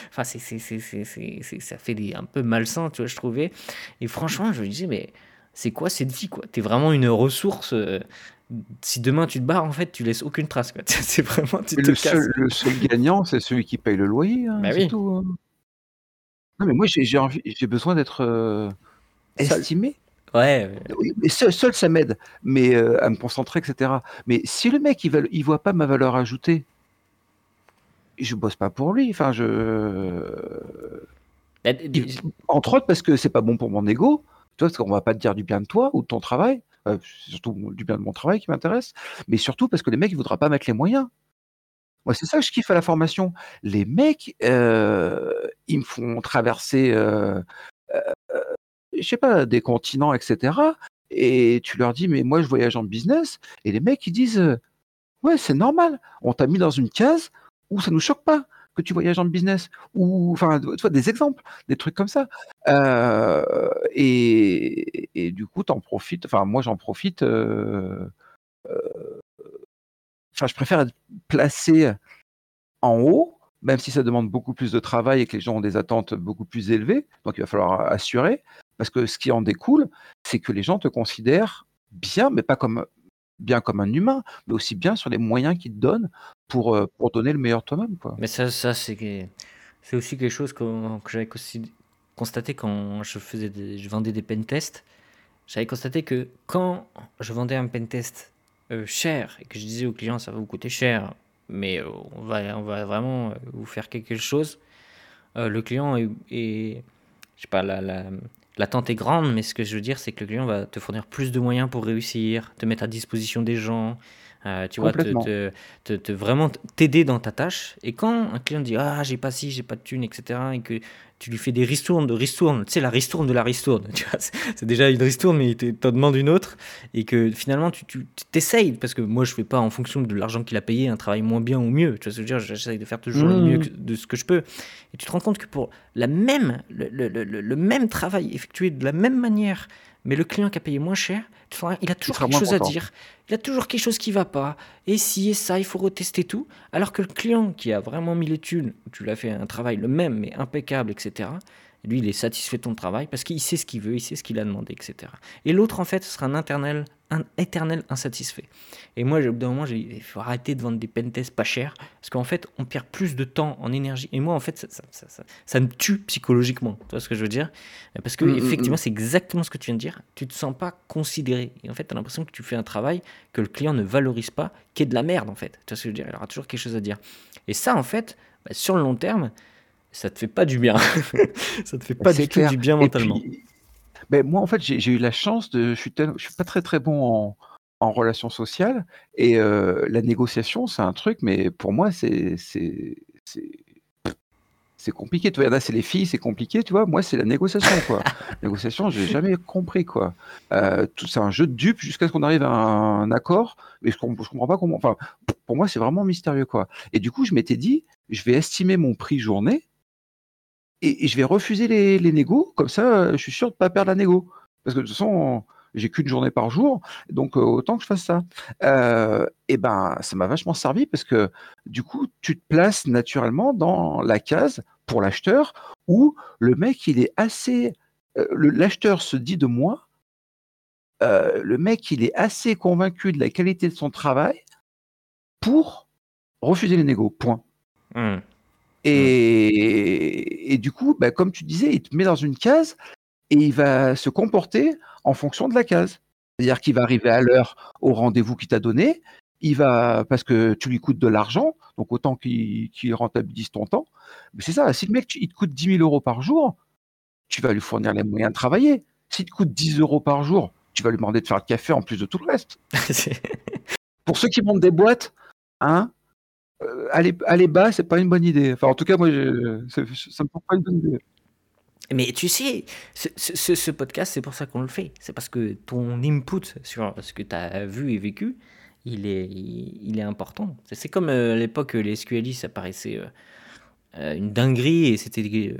Enfin, c'est, ça fait des, un peu malsain, tu vois, je trouvais. Et franchement, je me disais, mais c'est quoi cette vie, quoi? T'es vraiment une ressource. Euh, si demain tu te barres, en fait, tu laisses aucune trace. C'est vraiment. le, seul, le, seul, gagnant, c'est celui qui paye le loyer. Hein, bah c'est tout. Hein. Non, mais moi, j'ai envie, j'ai besoin d'être euh, estimé. Ouais. mais seul, seul ça m'aide, mais euh, à me concentrer, etc. Mais si le mec, il, ne il voit pas ma valeur ajoutée, je bosse pas pour lui. Enfin, je. Bah, entre autres parce que c'est pas bon pour mon ego. Toi, parce qu'on va pas te dire du bien de toi ou de ton travail. Euh, surtout du bien de mon travail qui m'intéresse, mais surtout parce que les mecs, ils voudraient pas mettre les moyens. Moi, c'est ça que je kiffe à la formation. Les mecs, euh, ils me font traverser, euh, je sais pas, des continents, etc. Et tu leur dis, mais moi, je voyage en business. Et les mecs, ils disent, ouais, c'est normal. On t'a mis dans une case où ça nous choque pas que tu voyages en business ou enfin des exemples des trucs comme ça. Euh, et, et, du coup t'en profites enfin moi j'en profite euh, euh, enfin je préfère être placé en haut même si ça demande beaucoup plus de travail et que les gens ont des attentes beaucoup plus élevées. Donc il va falloir assurer parce que ce qui en découle c'est que les gens te considèrent bien mais pas comme bien comme un humain, mais aussi bien sur les moyens qu'il te donne pour, euh, pour donner le meilleur toi-même. Quoi. Mais ça, ça c'est, c'est aussi quelque chose que, j'avais constaté quand je, faisais je vendais des pentests. J'avais constaté que quand je vendais un pentest euh, cher et que je disais aux clients ça va vous coûter cher, mais euh, on, va, on va vraiment vous faire quelque chose, le client est, est je sais pas, la, L'attente est grande, mais ce que je veux dire, c'est que le client va te fournir plus de moyens pour réussir, te mettre à disposition des gens, euh, tu vois, te, te, te, vraiment t'aider dans ta tâche. Et quand un client dit Ah, j'ai pas ci, j'ai pas de thune, etc., et que tu lui fais des ristournes de ristournes, tu sais, la ristourne de la ristourne, tu vois, c'est déjà une ristourne, mais il t'en demande une autre, et que finalement, tu t'essayes, parce que moi, je fais pas en fonction de l'argent qu'il a payé un travail moins bien ou mieux, tu vois ce que je veux dire, j'essaye de faire toujours le mieux mmh. de ce que je peux. Et tu te rends compte que pour la même, le, le, le, le même travail effectué de la même manière, mais le client qui a payé moins cher, il a toujours quelque chose à dire. Il a toujours quelque chose qui va pas. Et si et ça, il faut retester tout. Alors que le client qui a vraiment mis les thunes, tu l'as fait un travail le même, mais impeccable, etc. Lui, il est satisfait de ton travail parce qu'il sait ce qu'il veut, il sait ce qu'il a demandé, etc. Et l'autre, en fait, ce sera un éternel, un éternel insatisfait. Et moi, au bout d'un moment, j'ai dit, il faut arrêter de vendre des pentests pas chers parce qu'en fait, on perd plus de temps en énergie. Et moi, en fait, ça, ça, ça, ça me tue psychologiquement. Tu vois ce que je veux dire? Parce que, mm, mm, effectivement, mm. c'est exactement ce que tu viens de dire. Tu te sens pas considéré. Et en fait, tu as l'impression que tu fais un travail que le client ne valorise pas, qui est de la merde, en fait. Tu vois ce que je veux dire? Il aura toujours quelque chose à dire. Et ça, en fait, bah, sur le long terme, ça te fait pas du bien. ça te fait pas du tout du bien mentalement. mais moi, en fait, j'ai eu la chance de. Je suis, je suis pas très très bon en, en relations sociales et euh, la négociation, c'est un truc, mais pour moi, c'est c'est compliqué. Tu vois, c'est les filles, c'est compliqué, tu vois. Moi, c'est la négociation, quoi. négociation, j'ai jamais compris, quoi. Euh, c'est un jeu de dupes jusqu'à ce qu'on arrive à un, accord, mais je, je comprends pas comment. Enfin, pour moi, c'est vraiment mystérieux, quoi. Et du coup, je m'étais dit, je vais estimer mon prix journée et, je vais refuser les, négos, comme ça, je suis sûr de pas perdre la négo. Parce que de toute façon, j'ai qu'une journée par jour, donc euh, autant que je fasse ça. Euh, et ben, ça m'a vachement servi parce que du coup, tu te places naturellement dans la case pour l'acheteur où le mec, il est assez. Euh, l'acheteur se dit de moi, le mec, il est assez convaincu de la qualité de son travail pour refuser les négos. Point. Mmh. Et, et, du coup, bah, comme tu disais, il te met dans une case et il va se comporter en fonction de la case. C'est-à-dire qu'il va arriver à l'heure au rendez-vous qu'il t'a donné, il va parce que tu lui coûtes de l'argent, donc autant qu'il rentabilise ton temps. Mais c'est ça, si le mec il te coûte 10 000 euros par jour, tu vas lui fournir les moyens de travailler. S'il te coûte 10 euros par jour, tu vas lui demander de faire le café en plus de tout le reste. Pour ceux qui montent des boîtes, hein, aller, aller bas, c'est pas une bonne idée. Enfin, en tout cas, moi, ça me paraît pas une bonne idée. Mais tu sais, ce, podcast, c'est pour ça qu'on le fait. C'est parce que ton input sur ce que tu as vu et vécu, il est, il, est important. C'est comme à l'époque, les SQLI, ça paraissait une dinguerie et c'était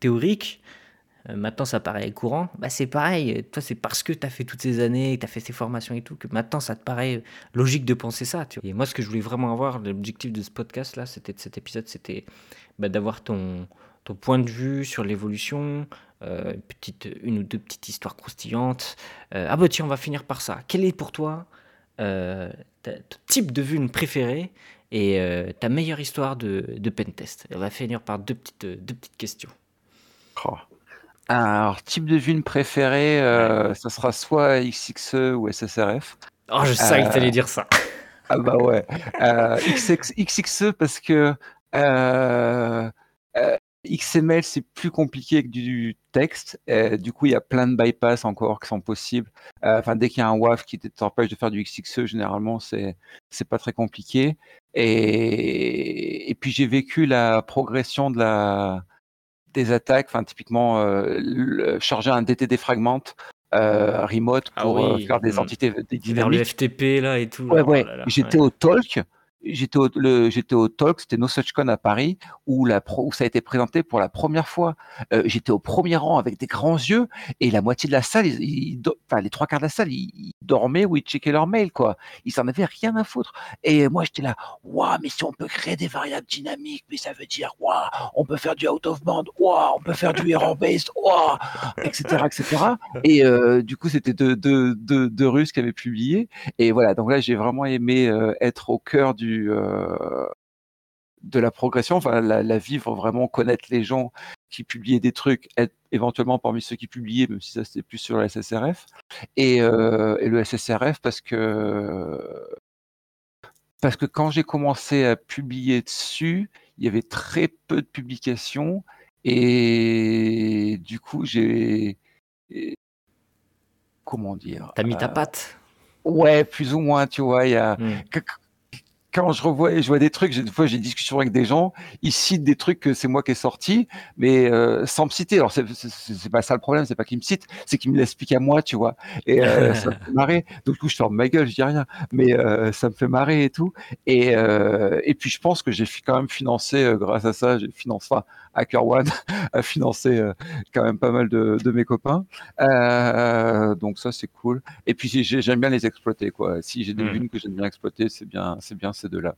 théorique. Maintenant, ça paraît courant. Bah, c'est pareil. Toi, c'est parce que tu as fait toutes ces années, tu as fait ces formations et tout, que maintenant, ça te paraît logique de penser ça. Et moi, ce que je voulais vraiment avoir, l'objectif de ce podcast-là, c'était de cet épisode, c'était bah, d'avoir ton, point de vue sur l'évolution, euh, petite, une ou deux petites histoires croustillantes. Euh, ah bah tiens, on va finir par ça. Quel est pour toi euh, ton type de vue préféré et ta meilleure histoire de, de pentest On va finir par deux petites, deux petites questions. Oh. Alors, type de vue préféré, ça sera soit XXE ou SSRF. Oh, je savais que tu allais dire ça. Ah bah ouais. XXE parce que XML, c'est plus compliqué que du texte. du coup, il y a plein de bypass encore qui sont possibles. Euh, enfin, dès qu'il y a un WAF qui t'empêche de faire du XXE, généralement, c'est c'est pas très compliqué. Et, et puis, j'ai vécu la progression de la des attaques. Enfin, typiquement, euh, charger un DTD fragment euh, remote ah pour euh, faire des mmh. entités des Vers le FTP là et tout. Ouais, ouais. Oh J'étais au talk j'étais au, j'étais au Talk, c'était No Such Con à Paris, où, ça a été présenté pour la première fois. Euh, j'étais au premier rang avec des grands yeux, et la moitié de la salle, enfin les trois quarts de la salle, ils, dormaient ou ils checkaient leur mail, quoi. Ils s'en avaient rien à foutre. Et moi, j'étais là, waouh, mais si on peut créer des variables dynamiques, mais ça veut dire, waouh, on peut faire du out of band, waouh, on peut faire du error based, waouh, etc., etc. Et euh, du coup, c'était deux, deux, deux, deux Russes qui avaient publié. Et voilà, donc là, j'ai vraiment aimé euh, être au cœur du euh, de la progression, enfin la, vivre vraiment, connaître les gens qui publiaient des trucs, être éventuellement parmi ceux qui publiaient, même si ça c'était plus sur le SSRF, et, euh, et le SSRF parce que parce que quand j'ai commencé à publier dessus, il y avait très peu de publications et du coup j'ai comment dire T'as mis ta euh, patte? Ouais, plus ou moins, tu vois. Il y a hmm quand je revois je vois des trucs, des fois j'ai des discussions avec des gens, ils citent des trucs que c'est moi qui ai sorti, mais euh, sans me citer. Alors c'est pas ça le problème, c'est pas qu'ils me citent, c'est qu'ils me l'expliquent à moi, tu vois. Et euh, ça me fait marrer. Donc du coup je ferme ma gueule, je dis rien, mais euh, ça me fait marrer et tout. Et et puis je pense que j'ai quand même financé grâce à ça, j'ai financé enfin, HackerOne a financé quand même pas mal de, de mes copains. donc ça c'est cool. Et puis j'aime bien les exploiter quoi. Si j'ai des mmh. que j'aime bien exploiter, c'est bien, c'est bien de là.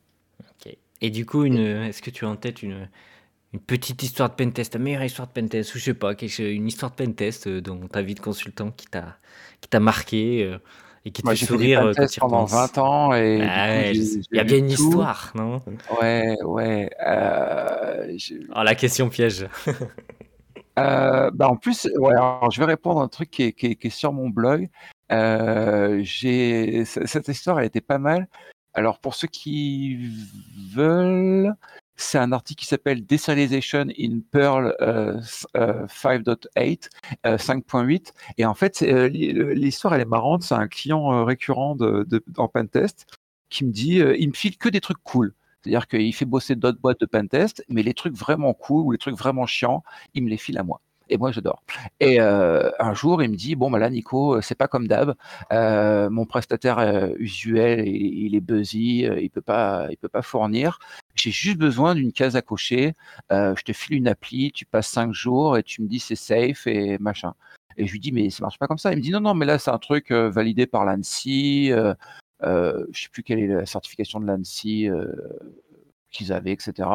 Et du coup, est-ce que tu as en tête une, une petite histoire de pentest, la meilleure histoire de pentest, ou je sais pas, une histoire de pentest euh, dans ta vie de consultant qui t'a qui t'a marqué euh, et qui te fait sourire euh, pendant 20 ans et ah il y a bien une histoire, non? Ouais, ouais. Oh, la question piège. bah en plus, ouais, alors, je vais répondre à un truc qui est, qui est, sur mon blog. j'ai cette histoire, elle était pas mal. Alors pour ceux qui veulent, c'est un article qui s'appelle Deserialization in Perl 5.8, euh, 5.8. Euh, et en fait, euh, l'histoire, elle est marrante. C'est un client récurrent de, en pentest qui me dit, il me file que des trucs cool. C'est-à-dire qu'il fait bosser d'autres boîtes de pentest, mais les trucs vraiment cool ou les trucs vraiment chiants, il me les file à moi et moi j'adore. Et euh, un jour, il me dit bon bah là Nico, euh, c'est pas comme d'hab. Euh, mon prestataire usuel, il, est busy, il peut pas, il peut pas fournir. J'ai juste besoin d'une case à cocher. je te file une appli, tu passes cinq jours et tu me dis c'est safe et machin. Et je lui dis mais ça marche pas comme ça. Il me dit non non mais là c'est un truc validé par l'ANSI. Euh, je sais plus quelle est la certification de l'ANSI qu'ils avaient, etc.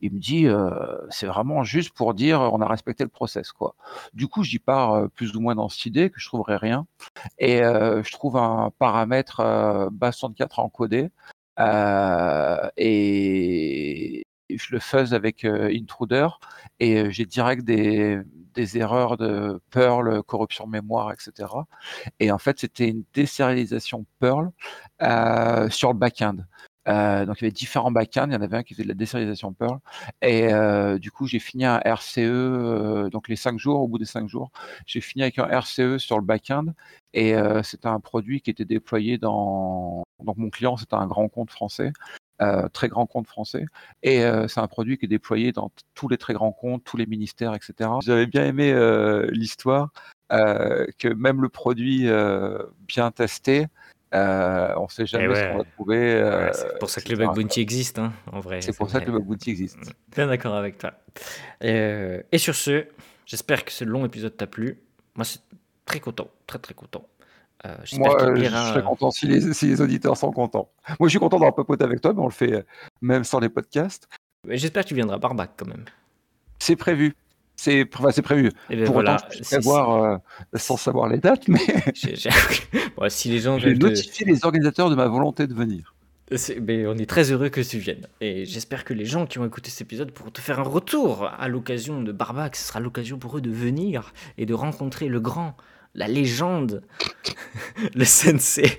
Il me dit, euh, c'est vraiment juste pour dire, on a respecté le process, quoi. Du coup, j'y pars euh, plus ou moins dans cette idée que je trouverai rien, et euh, je trouve un paramètre bas64 encodé, et je le fais avec Intruder, et j'ai direct des, des erreurs de Perl, corruption mémoire, etc. Et en fait, c'était une désérialisation Perl sur le backend. Euh, donc il y avait différents backends, il y en avait un qui faisait de la désérialisation Perl. Et euh, du coup, j'ai fini un RCE, euh, donc les cinq jours, au bout des cinq jours, j'ai fini avec un RCE sur le backend. Et c'était un produit qui était déployé dans. Donc mon client, c'était un grand compte français. très grand compte français. Et c'est un produit qui est déployé dans tous les très grands comptes, tous les ministères, etc. J'avais bien aimé l'histoire que même le produit bien testé, Euh, on sait jamais Eh ce ouais. qu'on va trouver. Ouais, euh, c'est pour ça que le bug bounty existe, hein, en vrai. C'est pour ça que le bug bounty existe. Bien d'accord avec toi. Euh, et sur ce, j'espère que ce long épisode t'a plu. Moi, c'est très content, très très content. Moi, je serais content si les, si les auditeurs sont contents. Moi, je suis content d'avoir papoté avec toi, mais on le fait même sans les podcasts. J'espère que tu viendras Barbac quand même. C'est prévu. C'est enfin, prévu. Et Pour voilà. autant, je c'est- peux prévoir euh, sans savoir les dates, mais j'ai- j'ai- Bon, si les gens j'ai notifié les organisateurs de ma volonté de venir. Mais on est très heureux que tu viennes. Et j'espère que les gens qui ont écouté cet épisode pourront te faire un retour à l'occasion de Barbac. Ce sera l'occasion pour eux de venir et de rencontrer le grand, la légende, le sensei.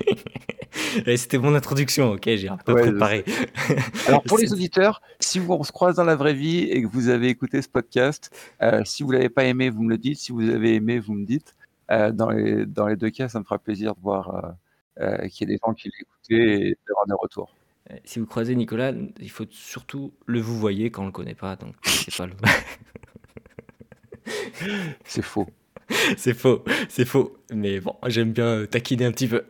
C'était mon introduction, ok J'ai un peu Ouais, préparé. Alors pour les auditeurs, si vous, on se croise dans la vraie vie et que vous avez écouté ce podcast, euh, si vous l'avez pas aimé, vous me le dites. Si vous avez aimé, vous me dites. Euh, dans, les, dans les deux cas, ça me fera plaisir de voir euh, qu'il y a des gens qui écouté et d'avoir des retours. Si vous croisez Nicolas, il faut surtout le vous voyez quand on le connaît pas. Donc c'est pas le... C'est faux. c'est faux, c'est faux. Mais bon, j'aime bien taquiner un petit peu.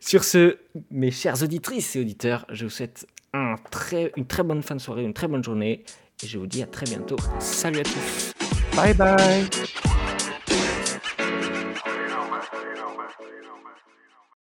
Sur ce, mes chères auditrices et auditeurs, je vous souhaite une très bonne fin de soirée, une très bonne journée. Et je vous dis à très bientôt. Salut à tous. Bye bye